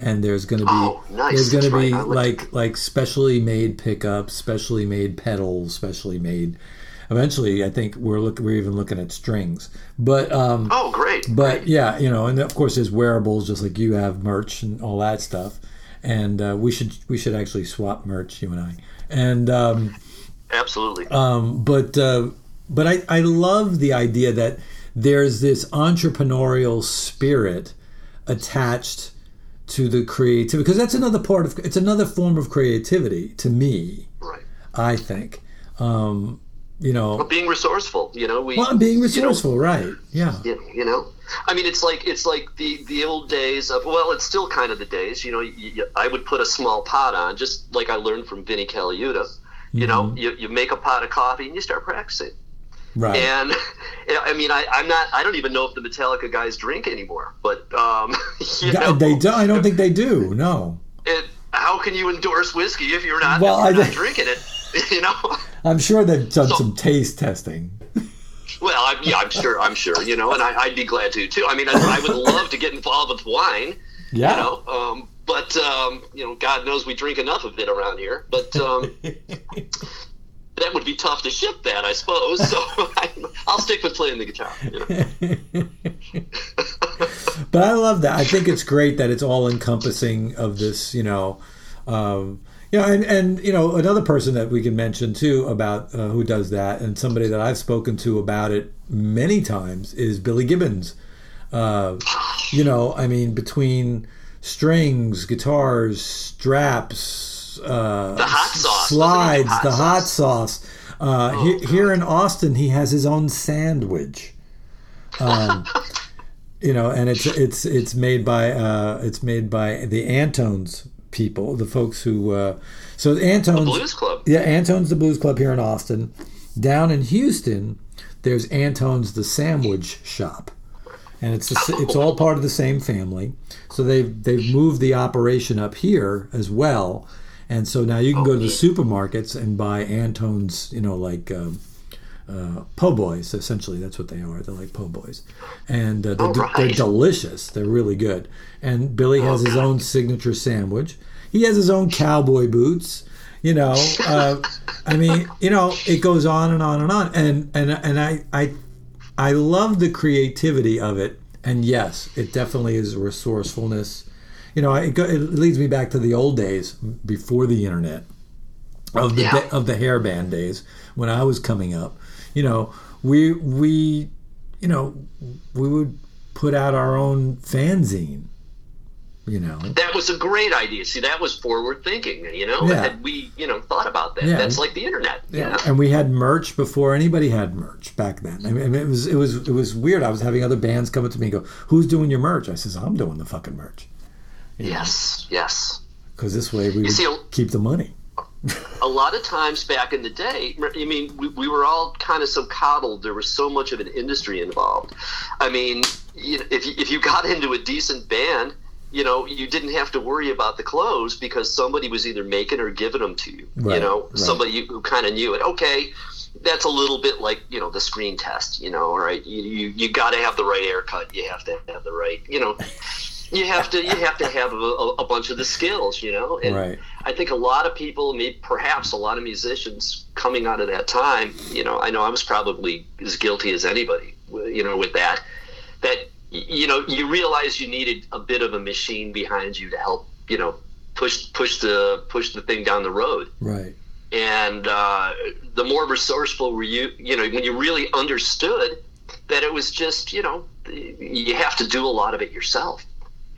and there's going to be Oh, nice. there's going to be right. Like like like specially made pickups specially made pedals specially made eventually I think we're look we're even looking at strings but um oh, great. but yeah, you know, and of course there's wearables, just like you have merch and all that stuff. And uh, we should we should actually swap merch, you and I. And um, Absolutely. um, but uh, but I I love the idea that there's this entrepreneurial spirit attached to the creativity because that's another part of it's another form of creativity to me. right. I think. Um, you know, Being resourceful. You know, we. well, I'm being you know, resourceful, right? Yeah. you, you know i mean it's like it's like the the old days of well it's still kind of the days you know you, i would put a small pot on just like i learned from vinnie colaiuta you know Mm-hmm. you, you make a pot of coffee and you start practicing Right. and i mean I, i'm not i don't even know if the metallica guys drink anymore but um you know, they do. I don't think they do. No. it, how can you endorse whiskey if you're not, Well, if you're I- not drinking it you know I'm sure they've done So- some taste testing. Well, I, yeah, I'm sure. I'm sure. You know, and I, I'd be glad to too. I mean, I, I would love to get involved with wine. Yeah. You know, um, but um, you know, God knows we drink enough of it around here. But um, that would be tough to ship that, I suppose. So I, I'll stick with playing the guitar. You know? but I love that. I think it's great that it's all encompassing of this, you know, um, you know, and, and you know another person that we can mention too about uh, who does that, and somebody that I've spoken to about it many times is Billy Gibbons. Uh, you know, I mean, between strings, guitars, straps, uh, The hot sauce. slides, Doesn't the do hot hot sauce. Uh, he- here in Austin, he has his own sandwich. Um, you know, and it's it's it's made by uh, it's made by the Antone's people, the folks who. Uh, so Antone's, the Blues Club. yeah, Antone's the Blues Club here in Austin. Down in Houston, there's Antone's the Sandwich Shop, and it's the, it's all part of the same family. So they've they've moved the operation up here as well, and so now you can go to the supermarkets and buy Antone's, you know, like. Um, uh, po' boys, essentially, that's what they are. They're like po' boys, and uh, they're, Oh, right. they're delicious. They're really good. And Billy has his own signature sandwich. He has his own cowboy boots. You know, uh, I mean, you know, it goes on and on and on, and and and I I I love the creativity of it, and yes, it definitely is resourcefulness. You know, it, go, it leads me back to the old days before the internet, of the Yeah. of the hairband days when I was coming up. You know, we we you know we would put out our own fanzine. You know, That was a great idea. See, that was forward thinking. You know, Yeah. had we you know thought about that? Yeah. That's like the internet. Yeah, and we had merch before anybody had merch back then. I mean, it was it was it was weird. I was having other bands come up to me and go, "Who's doing your merch?" I says, "I'm doing the fucking merch," Yes. Yes. because this way we see, keep the money. a lot of times back in the day, I mean, we, we were all kind of so coddled. There was so much of an industry involved. I mean, you know, if you, if you got into a decent band, you know, you didn't have to worry about the clothes because somebody was either making or giving them to you. Right, you know, right. somebody who kind of knew it. Okay, that's a little bit like you know the screen test. You know, all right, you you, you got to have the right haircut. You have to have the right, you know. You have to you have to have a, a, bunch of the skills, you know, and Right. I think a lot of people, maybe perhaps a lot of musicians coming out of that time, you know, I know I was probably as guilty as anybody, you know, with that, that, you know, you realize you needed a bit of a machine behind you to help, you know, push, push the, push the thing down the road. Right. And, uh, the more resourceful were you, you know, when you really understood that it was just, you know, you have to do a lot of it yourself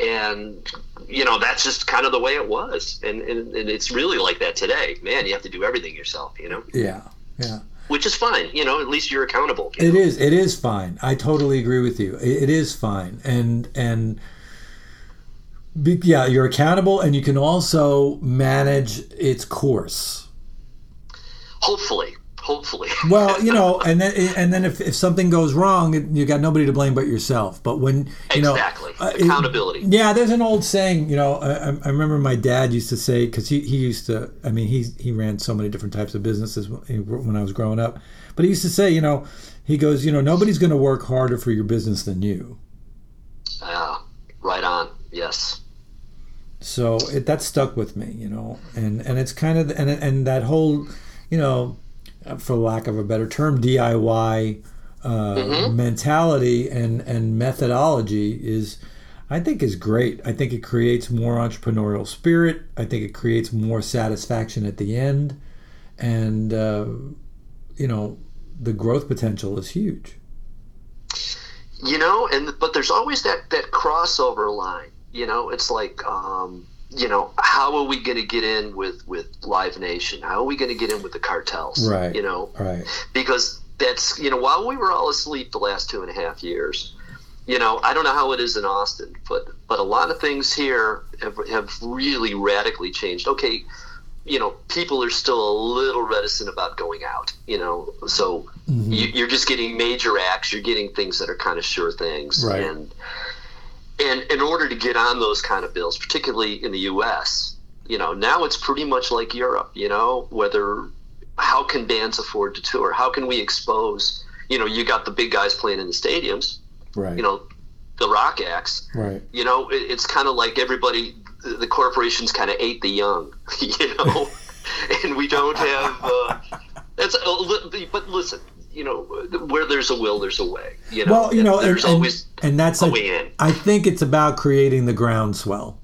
and you know that's just kind of the way it was and, and and it's really like that today man you have to do everything yourself you know Yeah. Yeah. which is fine you know at least you're accountable you It know? is. It is fine. I totally agree with you. It, it is fine, and and yeah, you're accountable, and you can also manage its course. hopefully hopefully Well, you know, and then and then if, if something goes wrong, you got nobody to blame but yourself. But when you know, Exactly. uh, it- Accountability. yeah, there's an old saying. You know, I, I remember my dad used to say because he, he used to. I mean, he he ran so many different types of businesses when when I was growing up. But he used to say, you know, he goes, you know, nobody's going to work harder for your business than you. uh, right on yes So it, that stuck with me, you know, and and it's kind of and and that whole, you know, for lack of a better term, DIY uh, mentality and and methodology is, I think, is great. I think it creates more entrepreneurial spirit. I think it creates more satisfaction at the end, and uh, you know, the growth potential is huge. you know and but there's always that that crossover line you know it's like um you know how are we going to get in with with live nation how are we going to get in with the cartels Right. you know Right. because that's you know while we were all asleep the last two and a half years you know i don't know how it is in austin but but a lot of things here have, have really radically changed okay you know people are still a little reticent about going out you know so mm-hmm. you, you're just getting major acts you're getting things that are kind of sure things Right. and and in order to get on those kind of bills particularly in the us you know now it's pretty much like europe you know whether how can bands afford to tour how can we expose you know you got the big guys playing in the stadiums Right. you know the rock acts right. you know it, it's kind of like everybody the the corporations kind of ate the young you know and we don't have uh, that's but listen you know where there's a will there's a way you know well, you know, and, there's and, always and that's a like, way in I think it's about creating the groundswell,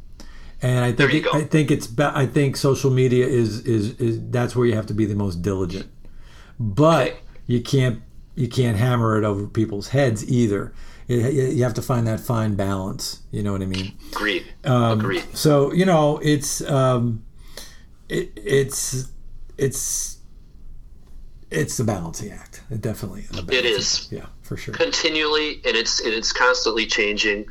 and I think it. I think it's I think social media is, is is that's where you have to be the most diligent, but Okay. you can't you can't hammer it over people's heads either. You, you have to find that fine balance. You know what I mean? agreed Um, agreed So you know, it's um, it, it's it's it's the balancing act. It definitely is. a balancing act. Yeah, for sure. continually and it's and it's constantly changing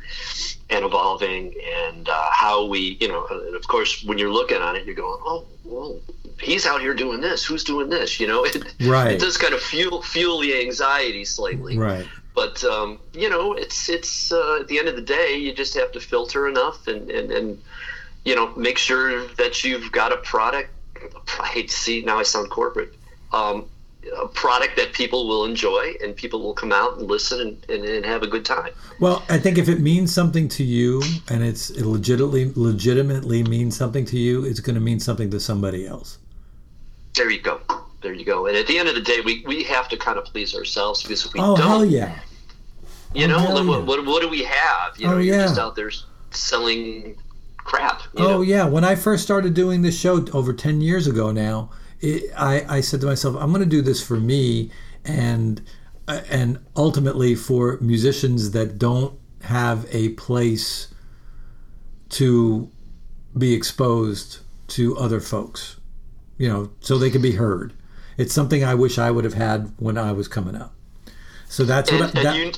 and evolving and uh, how we you know and of course when you're looking on it you're going oh well he's out here doing this who's doing this you know it, Right. it does kind of fuel fuel the anxiety slightly Right. but um, you know it's it's uh, at the end of the day you just have to filter enough and and, and you know make sure that you've got a product I hate to see now I sound corporate um, a product that people will enjoy and people will come out and listen and, and, and have a good time Well, I think if it means something to you and it's it legitimately legitimately means something to you, it's going to mean something to somebody else. There you go. There you go. And at the end of the day, we, we have to kind of please ourselves because if we Oh don't, hell yeah! you Oh, know, hell what, yeah. what, what do we have? You know, Oh, you're yeah. just out there selling crap. You Oh know? yeah, when I first started doing this show over ten years ago now, it, I I said to myself, I'm going to do this for me and and ultimately for musicians that don't have a place to be exposed to other folks, you know, so they can be heard. It's something I wish I would have had when I was coming up. So that's And, what I, that, you,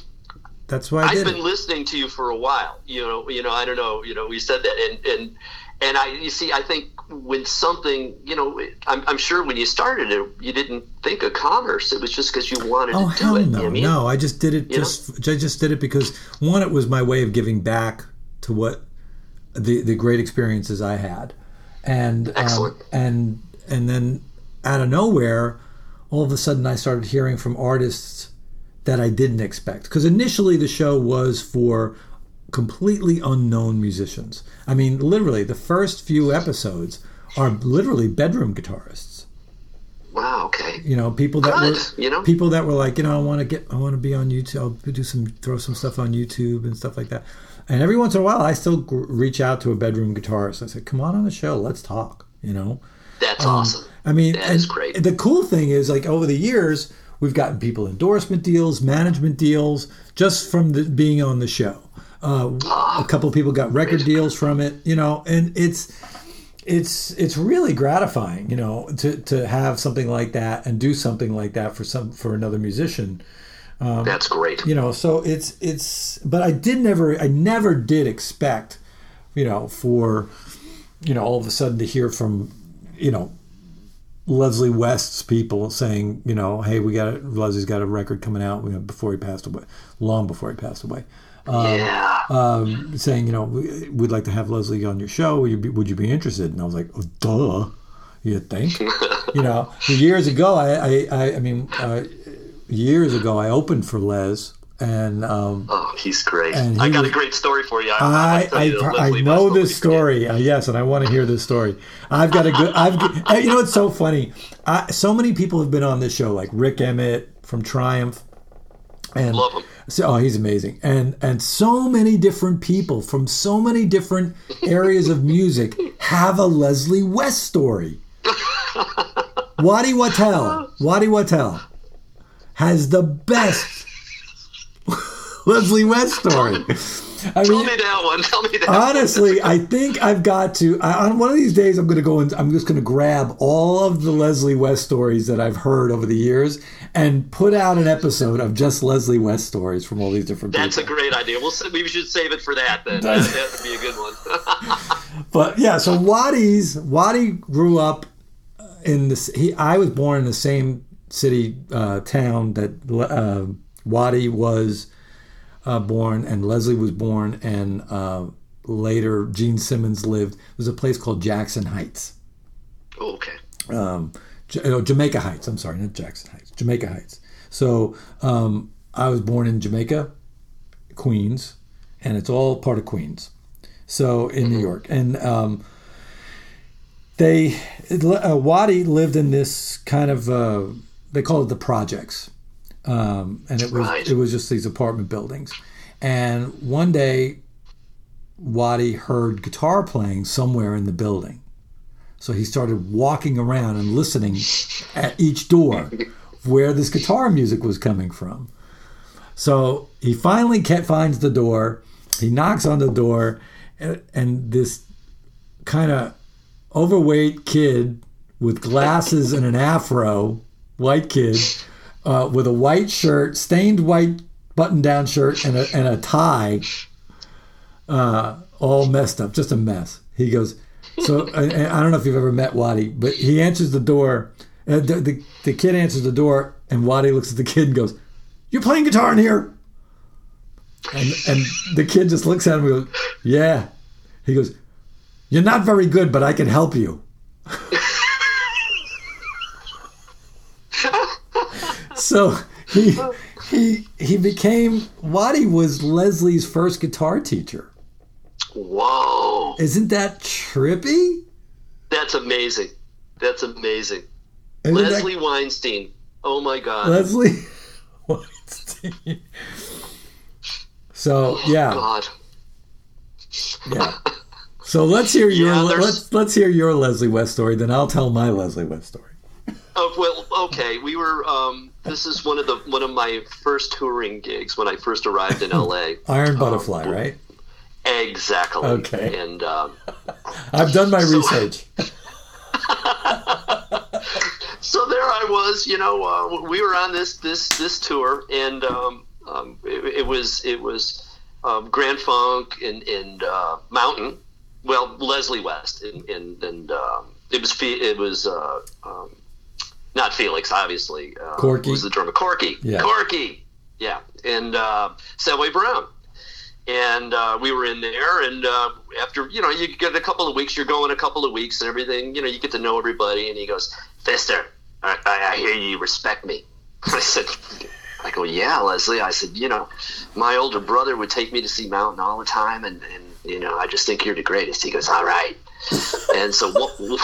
that's why I I've did been it. listening to you for a while. You know, you know, I don't know. You know, we said that, and and and I, you see, I think when something, you know, I'm, I'm sure when you started it, you didn't think of commerce. It was just because you wanted Oh to do hell it. no, You know I mean? no! I just did it You know? just I just did it because one, it was my way of giving back to what the the great experiences I had, and um, Excellent. and and then out of nowhere, all of a sudden I started hearing from artists that I didn't expect because initially the show was for completely unknown musicians. I mean, literally, the first few episodes are literally bedroom guitarists Wow. Okay. you know people that Good, were you know? people that were like you know i want to get i want to be on youtube i'll do some throw some stuff on youtube and stuff like that and every once in a while i still gr- reach out to a bedroom guitarist i said come on on the show let's talk you know That's um, awesome. i mean That is great. the cool thing is like over the years we've gotten people endorsement deals management deals just from the, being on the show uh, a couple of people got record deals from it you know and it's it's it's really gratifying, you know, to, to have something like that and do something like that for some for another musician, That's great. you know. So it's it's, but I did never, I never did expect, you know, for, you know, all of a sudden to hear from, you know, Leslie West's people saying, you know, hey, we got Leslie's got a record coming out you know, before he passed away, long before he passed away yeah. um, saying, you know, "We- we'd like to have Leslie on your show. Would you be, would you be interested? And I was like, oh, duh. You think? you know, years ago, I, I, I, mean, uh, years ago, I opened for Les, and um, oh, he's great. and I got was- a great story for you. I, I, you I know this story. Uh, yes, and I want to hear this story. I've got a good. I've. You know, it's so funny. I, so many people have been on this show, like Rik Emmett from Triumph, and Love him. So, oh, he's amazing, and and so many different people from so many different areas of music have a Leslie West story. Waddy Wachtel, Waddy Wachtel has the best Leslie West story. I Tell mean, me that one. Tell me that. honestly, I think I've got to. I, on one of these days, I'm going to go and I'm just going to grab all of the Leslie West stories that I've heard over the years and put out an episode of just Leslie West stories from all these different That's a great idea. We'll we should save it for that then. That, that would be a good one. But yeah, so Waddy's Waddy grew up in this. He, I was born in the same city uh, town that uh, Waddy was uh, born, and Leslie was born, and uh, later Gene Simmons lived. There's a place called Jackson Heights. oh, okay. um, J- no, Jamaica Heights. I'm sorry, not Jackson Heights. Jamaica Heights. So um, I was born in Jamaica, Queens, and it's all part of Queens. So in New York, and um, they uh, Waddy lived in this kind of uh, they call it the projects, um, and it was Right. it was just these apartment buildings. And one day, Waddy heard guitar playing somewhere in the building. So he started walking around and listening at each door where this guitar music was coming from. So he finally finds the door. He knocks on the door, and, and this kind of overweight kid with glasses and an afro, white kid, uh, with a white shirt, stained white button-down shirt, and a, and a tie, uh, all messed up, just a mess. He goes, so I, I don't know if you've ever met Waddy, but he answers the door. Uh, the, the, the kid answers the door, and Waddy looks at the kid and goes, "You're playing guitar in here?" And and the kid just looks at him and goes, "Yeah." He goes, "You're not very good, but I can help you." so he he he became Waddy was Leslie's first guitar teacher. Whoa. Isn't that trippy? That's amazing. That's amazing. Isn't that- Leslie Weinstein. Oh my God. Leslie Weinstein. So oh yeah, God. yeah. So let's hear your Yeah, let's let's hear your Leslie West story. Then I'll tell my Leslie West story. Oh well, okay. We were. Um, this is one of the one of my first touring gigs when I first arrived in LA. Iron Butterfly, right? Exactly. Okay. And um, I've done my So- research. so there I was. You know, uh, we were on this this this tour, and um, um, it, it was it was um, Grand Funk and and uh, Mountain. Well, Leslie West, and and, and um, it was it was. Uh, um, not Felix, obviously. Uh, Corky. who was the drummer? Corky. Yeah. Corky. Yeah. And uh, Brown. And uh, we were in there, and uh, after you know, you get a couple of weeks. You're going a couple of weeks, and everything. You know, you get to know everybody. And he goes, "Fister, I, I, I hear you respect me." I said, "I go, yeah, Leslie." I said, "You know, my older brother would take me to see Mountain all the time, and, and you know, I just think you're the greatest." He goes, "All right." And so what,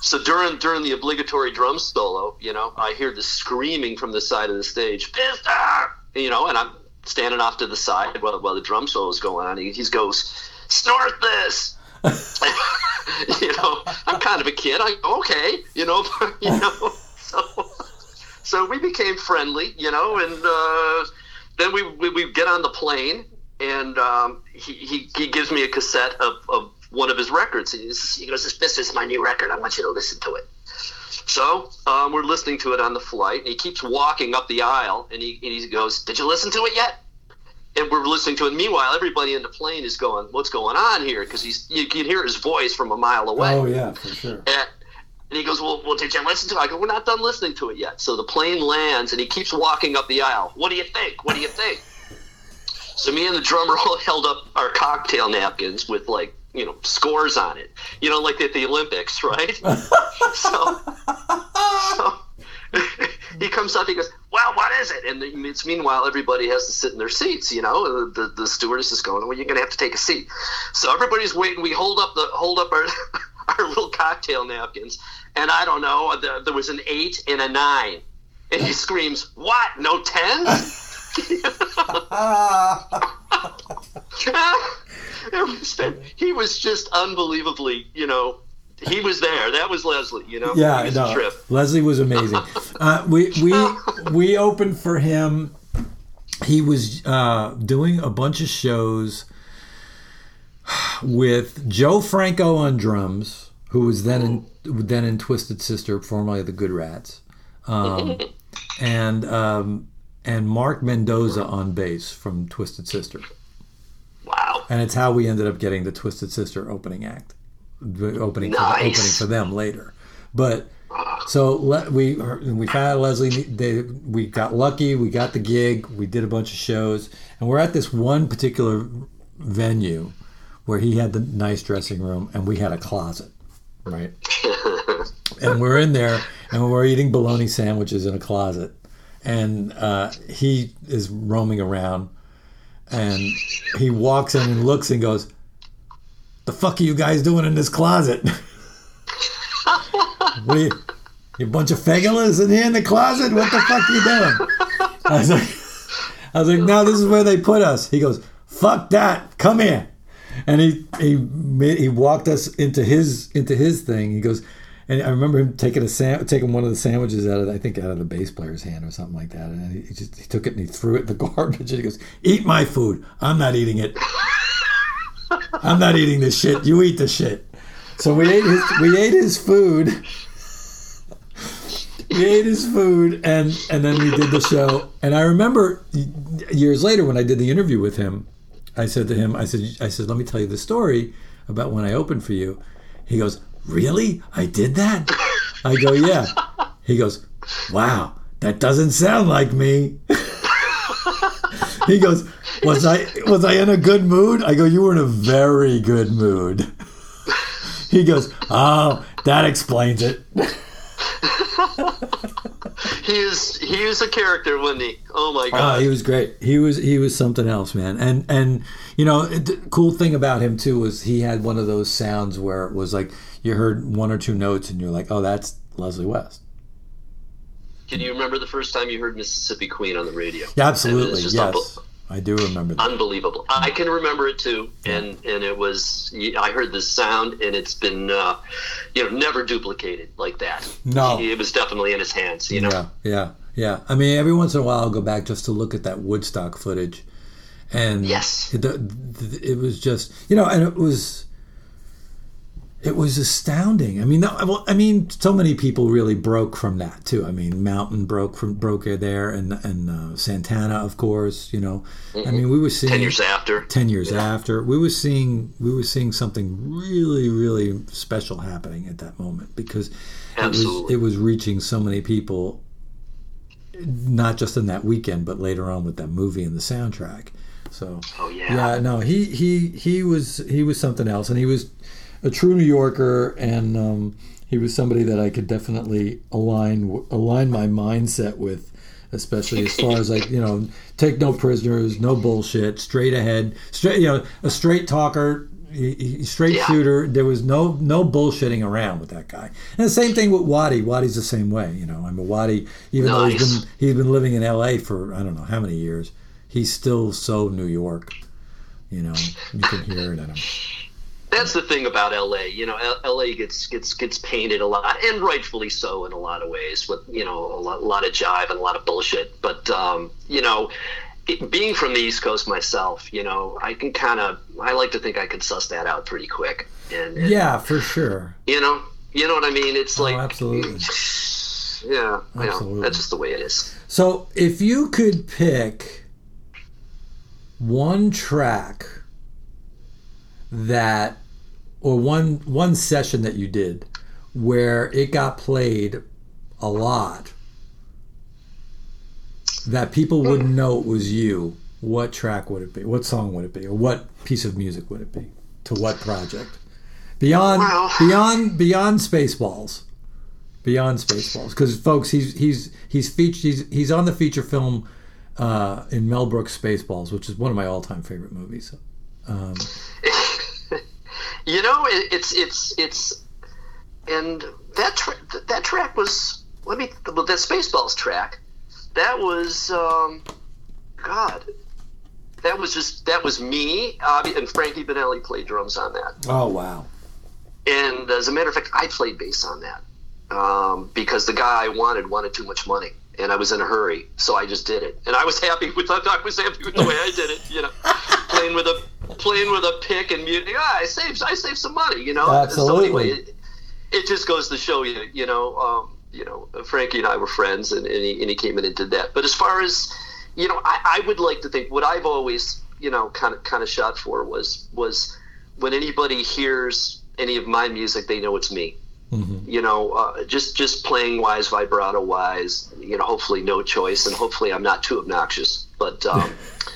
so during during the obligatory drum solo, you know, I hear the screaming from the side of the stage, "Fister!" You know, and I'm standing off to the side while, while the drum solo is going on. He, he goes, "Snort this." you know, I'm kind of a kid. I okay, you know, you know, so so we became friendly, you know, and uh, then we, we we get on the plane, and um, he, he he gives me a cassette of, of one of his records. He, goes, "This this is my new record. I want you to listen to it." So um, we're listening to it on the flight, and he keeps walking up the aisle, and he, and he goes, "Did you listen to it yet?" And we're listening to it. Meanwhile, everybody in the plane is going, "What's going on here?" Because he's you can hear his voice from a mile away. Oh yeah, for sure. And, and he goes, well, well, did you listen to it? I go, we're not done listening to it yet. So the plane lands, and he keeps walking up the aisle. What do you think? What do you think? So me and the drummer all held up our cocktail napkins with like you know scores on it. You know, like at the Olympics, right? so, so he comes up. He goes, "Well, what is it?" And it's meanwhile everybody has to sit in their seats. You know, the, the stewardess is going, "Well, you're going to have to take a seat." So everybody's waiting. We hold up the hold up our our little cocktail napkins, and I don't know. There, there was an eight and a nine, and he screams, "What? No tens?" It was- he was just unbelievably, you know, he was there. That was Leslie, you know. Yeah, no, trip. Leslie was amazing. Uh, we we we opened for him. He was uh, doing a bunch of shows with Joe Franco on drums, who was then in then in Twisted Sister, formerly the Good Rats, um, and um, and Mark Mendoza on bass from Twisted Sister. And it's how we ended up getting the Twisted Sister opening act, the opening for, Nice. opening for them later, but. So le- we we found out Leslie. They, we got lucky. We got the gig. We did a bunch of shows, and we're at this one particular venue where he had the nice dressing room, and we had a closet, right? and we're in there, and we're eating bologna sandwiches in a closet, and uh, he is roaming around, and he walks in and looks and goes, "The fuck are you guys doing in this closet?" What are you, you bunch of fegulas in here in the closet? What the fuck are you doing? I was like, I was like, no, this is where they put us. He goes, fuck that, come here. And he he he walked us into his into his thing. He goes, and I remember him taking a sam- taking one of the sandwiches out of I think out of the bass player's hand or something like that. And he just he took it and he threw it in the garbage. And he goes, eat my food. I'm not eating it. I'm not eating this shit. You eat the shit. So we ate his we ate his food. We ate his food and and then we did the show. And I remember years later when I did the interview with him, I said to him, I said I said, let me tell you the story about when I opened for you. He goes, Really? I did that? I go, Yeah. He goes, Wow, that doesn't sound like me. he goes, Was I was I in a good mood? I go, You were in a very good mood. He goes, Oh, that explains it. He is he is a character, wasn't he? Oh my Oh, god. he was great. He was he was something else, man. And and you know, it- the cool thing about him too was he had one of those sounds where it was like you heard one or two notes and you're like, oh, that's Leslie West. Can you remember the first time you heard Mississippi Queen on the radio? Yeah, absolutely. just Yes, I do remember that. unbelievable. I can remember it too, and and it was I heard the sound, and it's been uh, you know never duplicated like that. No. it was definitely in his hands. You know, Yeah, yeah, yeah. I mean, every once in a while, I'll go back just to look at that Woodstock footage, and Yes. it, it was just you know, and it was it was astounding. I mean, well, I mean, so many people really broke from that too. I mean, Mountain broke from broke there, and and uh, Santana, of course. You know, I mean, we were seeing ten years after. 10 years after we were seeing we were seeing something really really special happening at that moment because it was, it was reaching so many people not just in that weekend but later on with that movie and the soundtrack so Oh yeah. yeah no he he he was he was something else and he was a true new yorker and um, he was somebody that i could definitely align align my mindset with especially as far as like you know take no prisoners no bullshit straight ahead straight you know a straight talker straight Yeah. shooter. There was no no bullshitting around with that guy. And the same thing with Waddy Waddy's the same way you know. I mean Waddy even though he's Nice. been he's been living in LA for I don't know how many years he's still so New York you know. You can hear it in him That's the thing about LA. You know, L- LA gets gets gets painted a lot, and rightfully so in a lot of ways, with you know a lot, a lot of jive and a lot of bullshit. But um, you know, it, being from the East Coast myself, you know, I can kind of I like to think I can suss that out pretty quick. And, and, yeah for sure you know, you know what I mean. It's oh, like absolutely yeah, you know, Absolutely. that's just the way it is. So, if you could pick one track that, or one one session that you did, where it got played a lot, that people wouldn't know it was you, what track would it be? What song would it be? Or what piece of music would it be? To what project? Beyond beyond beyond Spaceballs beyond Spaceballs because folks he's he's he's featured he's he's on the feature film uh, in Mel Brooks Spaceballs which is one of my all time favorite movies. Um, You know, it, it's it's it's, and that tra- that track was let me well, that Spaceballs track, that was um, God, that was just that was me, and Frankie Banali played drums on that, oh wow! and as a matter of fact, I played bass on that um, because the guy I wanted wanted too much money. And I was in a hurry, so I just did it, and I was happy with. I was happy with the way I did it. You know, playing with a playing with a pick and music. Ah, I saved I saved some money. You know, Absolutely. So anyway, it, it just goes to show you. You know, um, you know, Frankie and I were friends, and, and, he, and he came in and did that. But as far as you know, I, I would like to think what I've always you know kind of kind of shot for was was when anybody hears any of my music, they know it's me Mm-hmm. you know, uh, just just playing wise, vibrato wise. You know, hopefully no choice, and hopefully I'm not too obnoxious. But um,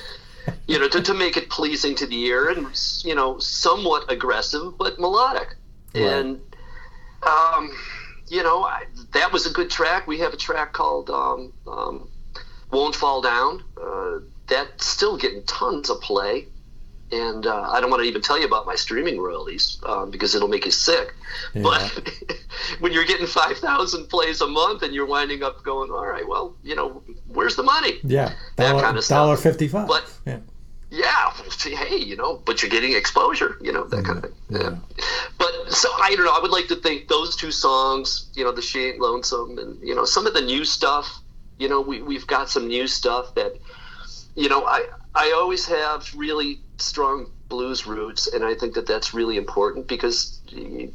you know, to, to make it pleasing to the ear and you know, somewhat aggressive but melodic. Right. And um, you know, I, that was a good track. We have a track called um, um, "Won't Fall Down." Uh, that's still getting tons of play. And uh, I don't want to even tell you about my streaming royalties um, because it'll make you sick. Yeah. But when you're getting 5,000 plays a month and you're winding up going, all right, well, you know, where's the money? Yeah, That dollar, kind of stuff. dollar fifty five. But- yeah, Yeah, see, hey, you know, but you're getting exposure, you know, that kind of thing. Yeah. Yeah. But so I don't know. I would like to think those two songs, you know, the She Ain't Lonesome, and you know, some of the new stuff. You know, we we've got some new stuff that, you know, I I always have really strong blues roots, and I think that that's really important because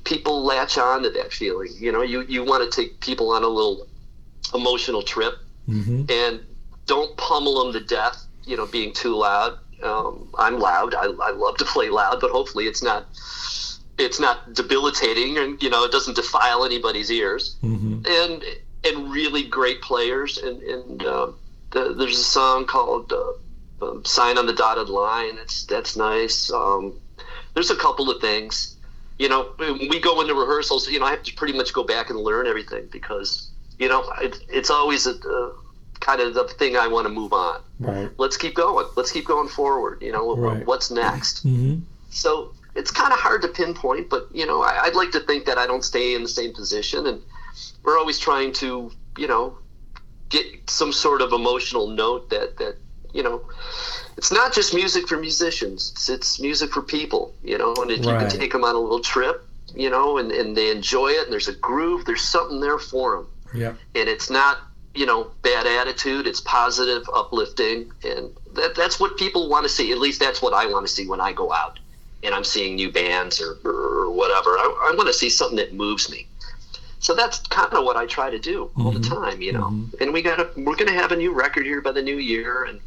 people latch on to that feeling. You know, you you want to take people on a little emotional trip hmm and don't pummel them to death. You know, being too loud. Um, I'm loud. I, I love to play loud, but hopefully it's not it's not debilitating and you know it doesn't defile anybody's ears. hmm And and really great players. And and uh, the, there's a song called uh, um, "Sign on the Dotted Line." That's that's nice. Um, there's a couple of things. You know, we go into rehearsals. You know, I have to pretty much go back and learn everything because you know it, it's always a, a kind of the thing I want to move on. Right. Let's keep going. Let's keep going forward. You know, Right. what's next? hmm So it's kind of hard to pinpoint, but you know, I, I'd like to think that I don't stay in the same position, and we're always trying to, you know, get some sort of emotional note that that you know it's not just music for musicians it's, it's music for people you know and if you can take them on a little trip you know and, and they enjoy it and there's a groove there's something there for them Yep. and it's not you know bad attitude it's positive uplifting and that, that's what people want to see at least that's what i want to see when i go out and i'm seeing new bands or, or whatever. I, I want to see something that moves me. So that's kind of what i try to do all the time you know? And we got to we're going to have a new record here by the new year and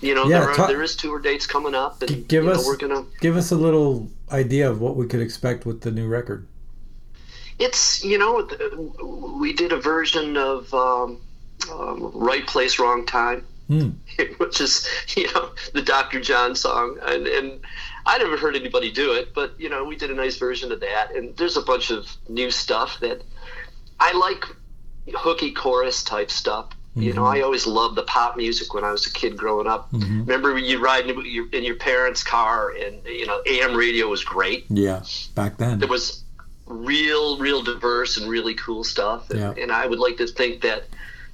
you know Yeah, there, are, there is tour dates coming up and give you know, us- we're to Give us a little idea of what we could expect with the new record. it's you know we did a version of um, um, right place wrong time Hmm. which is you know the dr john song and, and i never heard anybody do it but you know we did a nice version of that and there's a bunch of new stuff that i like hooky chorus type stuff you know i always loved the pop music when i was a kid growing up remember when you ride in your, in your parents car and you know am radio was great Yeah, back then. there was real, real diverse and really cool stuff. And, Yeah. and I would like to think that,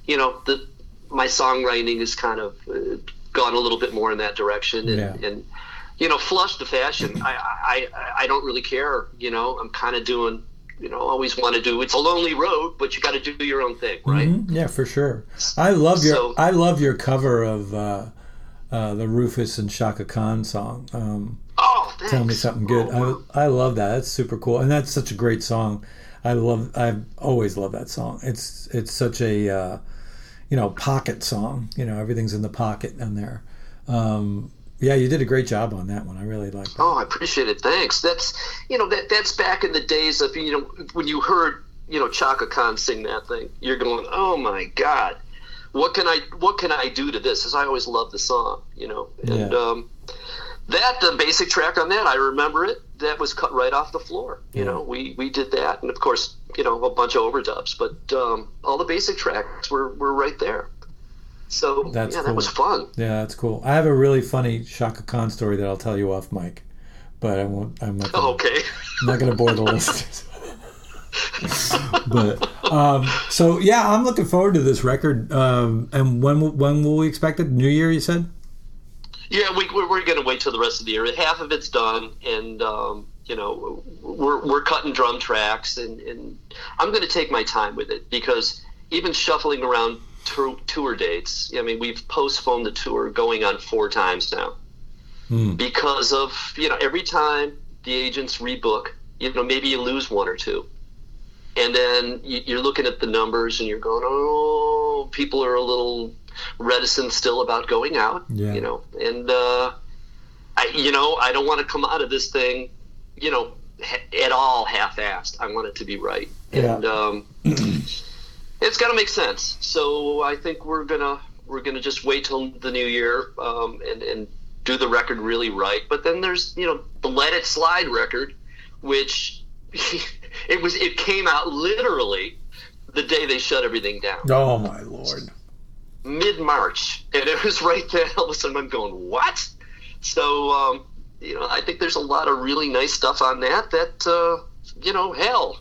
you know, that my songwriting has kind of uh, gone a little bit more in that direction. And, Yeah. and you know, flush the fashion. I, I, I don't really care. You know, I'm kind of doing, you know, always want to do. It's a lonely road, but you got to do your own thing, right? Mhm, Yeah, for sure. I love your So- I love your cover of uh, uh, the Rufus and Chaka Khan song. Um, Oh, thanks. Tell me something good. Oh, I I love that. That's super cool, and that's such a great song. I love. I've always loved that song. It's it's such a uh, you know pocket song. You know everything's in the pocket in there. Um, yeah, you did a great job on that one. I really like that. Oh, I appreciate it. Thanks. That's you know that that's back in the days of you know when you heard you know Chaka Khan sing that thing, you're going, oh my god, what can I what can I do to this? As I always loved the song, you know, and Yeah. um, that the basic track on that, I remember it. That was cut right off the floor. You Yeah. know, we we did that, and of course, you know, a bunch of overdubs, but um, all the basic tracks were were right there. So That's yeah, cool. that was fun. Yeah, that's cool. I have a really funny Chaka Khan story that I'll tell you off mic, but I won't. I'm not. Gonna, Okay. I'm not going to bore the listeners. but um, so yeah, I'm looking forward to this record. Um, and when when will we expect it? New Year, you said. Yeah, we, we're, we're going to wait till the rest of the year. Half of it's done, and um, you know, we're, we're cutting drum tracks, and, and I'm going to take my time with it because even shuffling around tour, tour dates. I mean, we've postponed the tour going on four times now Hmm. because of you know every time the agents rebook, you know, maybe you lose one or two. And then you- you're looking at the numbers and you're going, oh, people are a little reticent still about going out Yeah. you know and uh i you know i don't want to come out of this thing you know ha- at all half-assed i want it to be right Yeah. and um it's got to make sense so i think we're gonna we're gonna just wait till the new year um and and do the record really right but then there's you know the let it slide record which it was it came out literally the day they shut everything down Oh my lord! Mid March, and it was right there. All of a sudden, I'm going, what? So, um, you know, I think there's a lot of really nice stuff on that. That uh, you know, hell,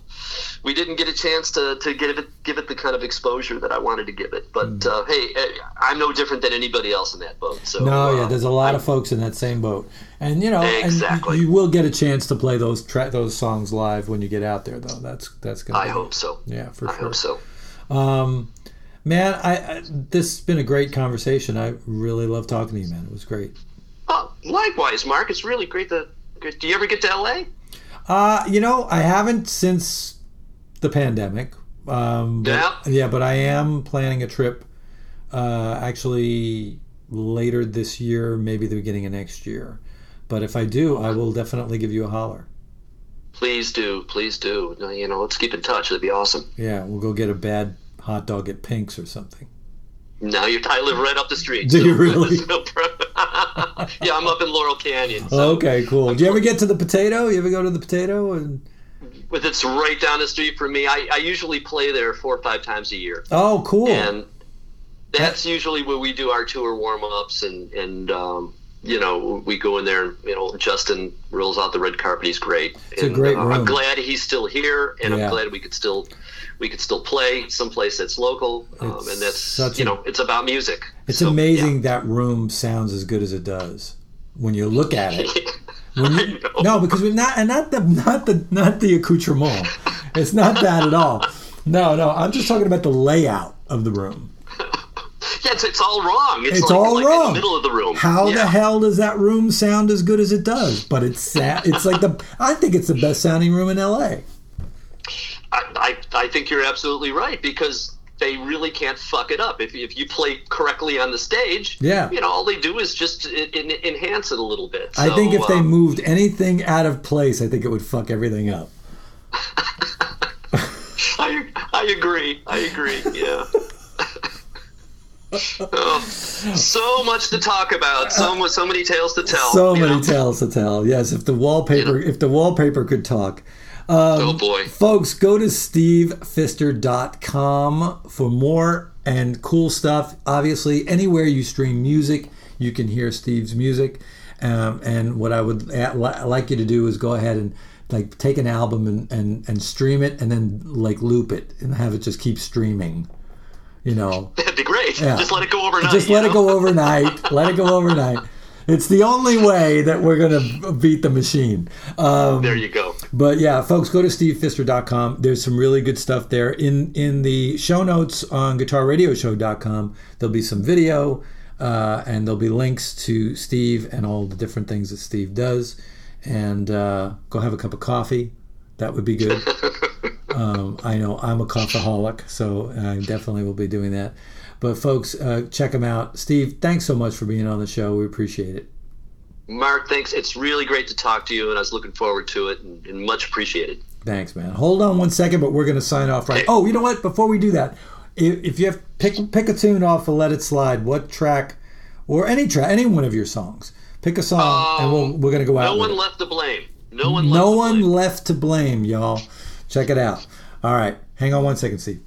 we didn't get a chance to, to give it give it the kind of exposure that I wanted to give it. But uh, hey, eh, I'm no different than anybody else in that boat. So. No, yeah, uh, there's a lot of folks in that same boat, and you know, Exactly. you, you will get a chance to play those tra- those songs live when you get out there, though. That's that's gonna. I be, hope so. Yeah, for I sure. I hope so. Um, man, I, I this has been a great conversation. I really love talking to you, man. It was great. Oh, likewise, Mark. It's really great to. Do you ever get to LA? Uh, you know, I haven't since the pandemic. Um, but, Yeah. yeah, but I am planning a trip. Uh, actually, later this year, maybe the beginning of next year. But if I do, I will definitely give you a holler. Please do, please do. You know, let's keep in touch. That'd be awesome. Yeah, we'll go get a bad hot dog at Pink's or something. Now you I live right up the street. Do you really? no yeah, I'm up in Laurel Canyon. So okay, cool. Do you ever get to the potato? You ever go to the potato? And with it's right down the street from me. I, I usually play there four or five times a year, oh, cool. and that's usually where we do our tour warm ups and and um, you know, we go in there and you know Justin rolls out the red carpet. He's great. It's a great uh, room. I'm glad he's still here, and Yeah. I'm glad we could still we could still play someplace that's local, um, and that's you a- know it's about music. It's So, amazing that room sounds as good as it does when you look at it. When you, no, because we're not, and not the, not the, not the accoutrement. It's not that at all. No, no, I'm just talking about the layout of the room. Yeah, it's, all wrong. It's, It's like, all like in wrong. the middle of the room. How the hell does that room sound as good as it does? But it's sa- it's like the, I think it's the best sounding room in L.A. I, I, I think you're absolutely right because they really can't fuck it up. If, if you play correctly on the stage, Yeah. you know, all they do is just en- en- enhance it a little bit. I think So, if they um, moved anything out of place, I think it would fuck everything up. I, I agree. I agree. Yeah. Oh, so much to talk about. So so many tales to tell. So many know? tales to tell. Yes, if the wallpaper, if the wallpaper could talk. Oh boy. Folks, go to stevefister.com for more and cool stuff. Obviously, anywhere you stream music, you can hear Steve's music. Um, and what I would li- like you to do is go ahead and like take an album and, and, and stream it and then like loop it and have it just keep streaming. You know, That'd be great. Yeah. Just let it go overnight. just let it go overnight. let it go overnight. It's the only way that we're going to beat the machine. Um, There you go. but yeah, folks, go to stevefister.com. There's some really good stuff there. In in the show notes on guitarradioshow.com, there'll be some video uh, and there'll be links to Steve and all the different things that Steve does. And uh, go have a cup of coffee. That would be good. um, I know I'm a coffeeholic, so I definitely will be doing that. But folks, uh, check them out. Steve, thanks so much for being on the show. We appreciate it. Mark, thanks. It's really great to talk to you, and I was looking forward to it, and, and much appreciated. Thanks, man. Hold on one second, but we're going to sign off right. Oh, you know what? Before we do that, if, if you have pick pick a tune off of "Let It Slide," what track, or any track, any one of your songs, pick a song, and we'll, we're going to go out. No one it. left to blame. No one. no left one blame. left to blame, y'all. Check it out. All right, hang on one second, Steve.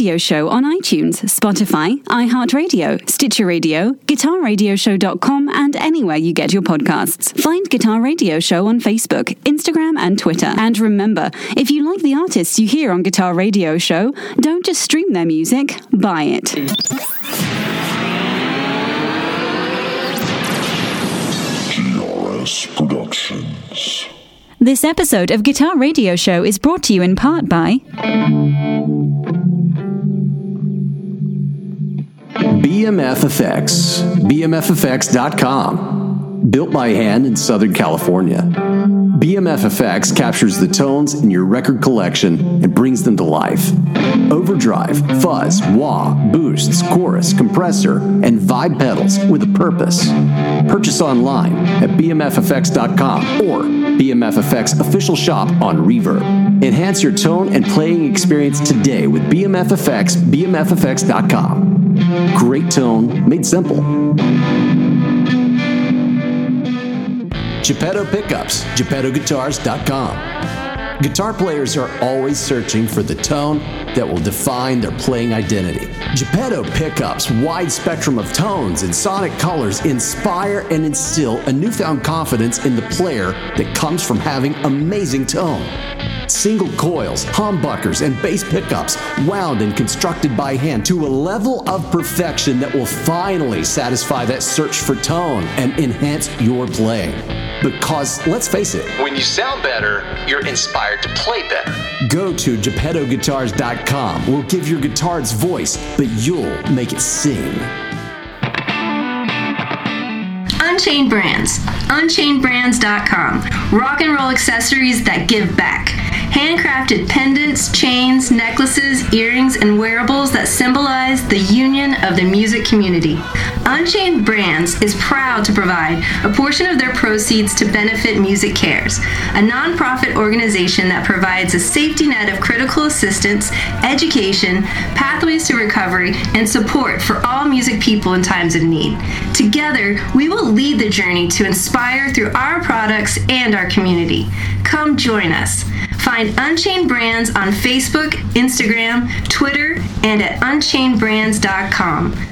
Radio Show on iTunes, Spotify, iHeartRadio, Stitcher Radio, GuitarRadioshow.com, and anywhere you get your podcasts. Find Guitar Radio Show on Facebook, Instagram, and Twitter. And remember, if you like the artists you hear on Guitar Radio Show, don't just stream their music, buy it. Productions. This episode of Guitar Radio Show is brought to you in part by BMF Effects, BMFFX.com. Built by hand in Southern California. BMF Effects captures the tones in your record collection and brings them to life. Overdrive, fuzz, wah, boosts, chorus, compressor, and vibe pedals with a purpose. Purchase online at bmffx.com or BMFFX official shop on Reverb. Enhance your tone and playing experience today with BMFFX, BMFFX.com. Great tone made simple. Geppetto Pickups, GeppettoGuitars.com. Guitar players are always searching for the tone that will define their playing identity. Geppetto Pickups' wide spectrum of tones and sonic colors inspire and instill a newfound confidence in the player that comes from having amazing tone. Single coils, humbuckers, and bass pickups wound and constructed by hand to a level of perfection that will finally satisfy that search for tone and enhance your playing. Because let's face it, when you sound better, you're inspired to play better. Go to GeppettoGuitars.com. We'll give your guitar its voice, but you'll make it sing. Unchained Brands. UnchainedBrands.com. Rock and roll accessories that give back. Handcrafted pendants, chains, necklaces, earrings, and wearables that symbolize the union of the music community. Unchained Brands is proud to provide a portion of their proceeds to benefit MusiCares, a nonprofit organization that provides a safety net of critical assistance, education, pathways to recovery, and support for all music people in times of need. Together, we will lead the journey to inspire through our products and our community. Come join us. Find Unchained Brands on Facebook, Instagram, Twitter, and at unchainedbrands.com.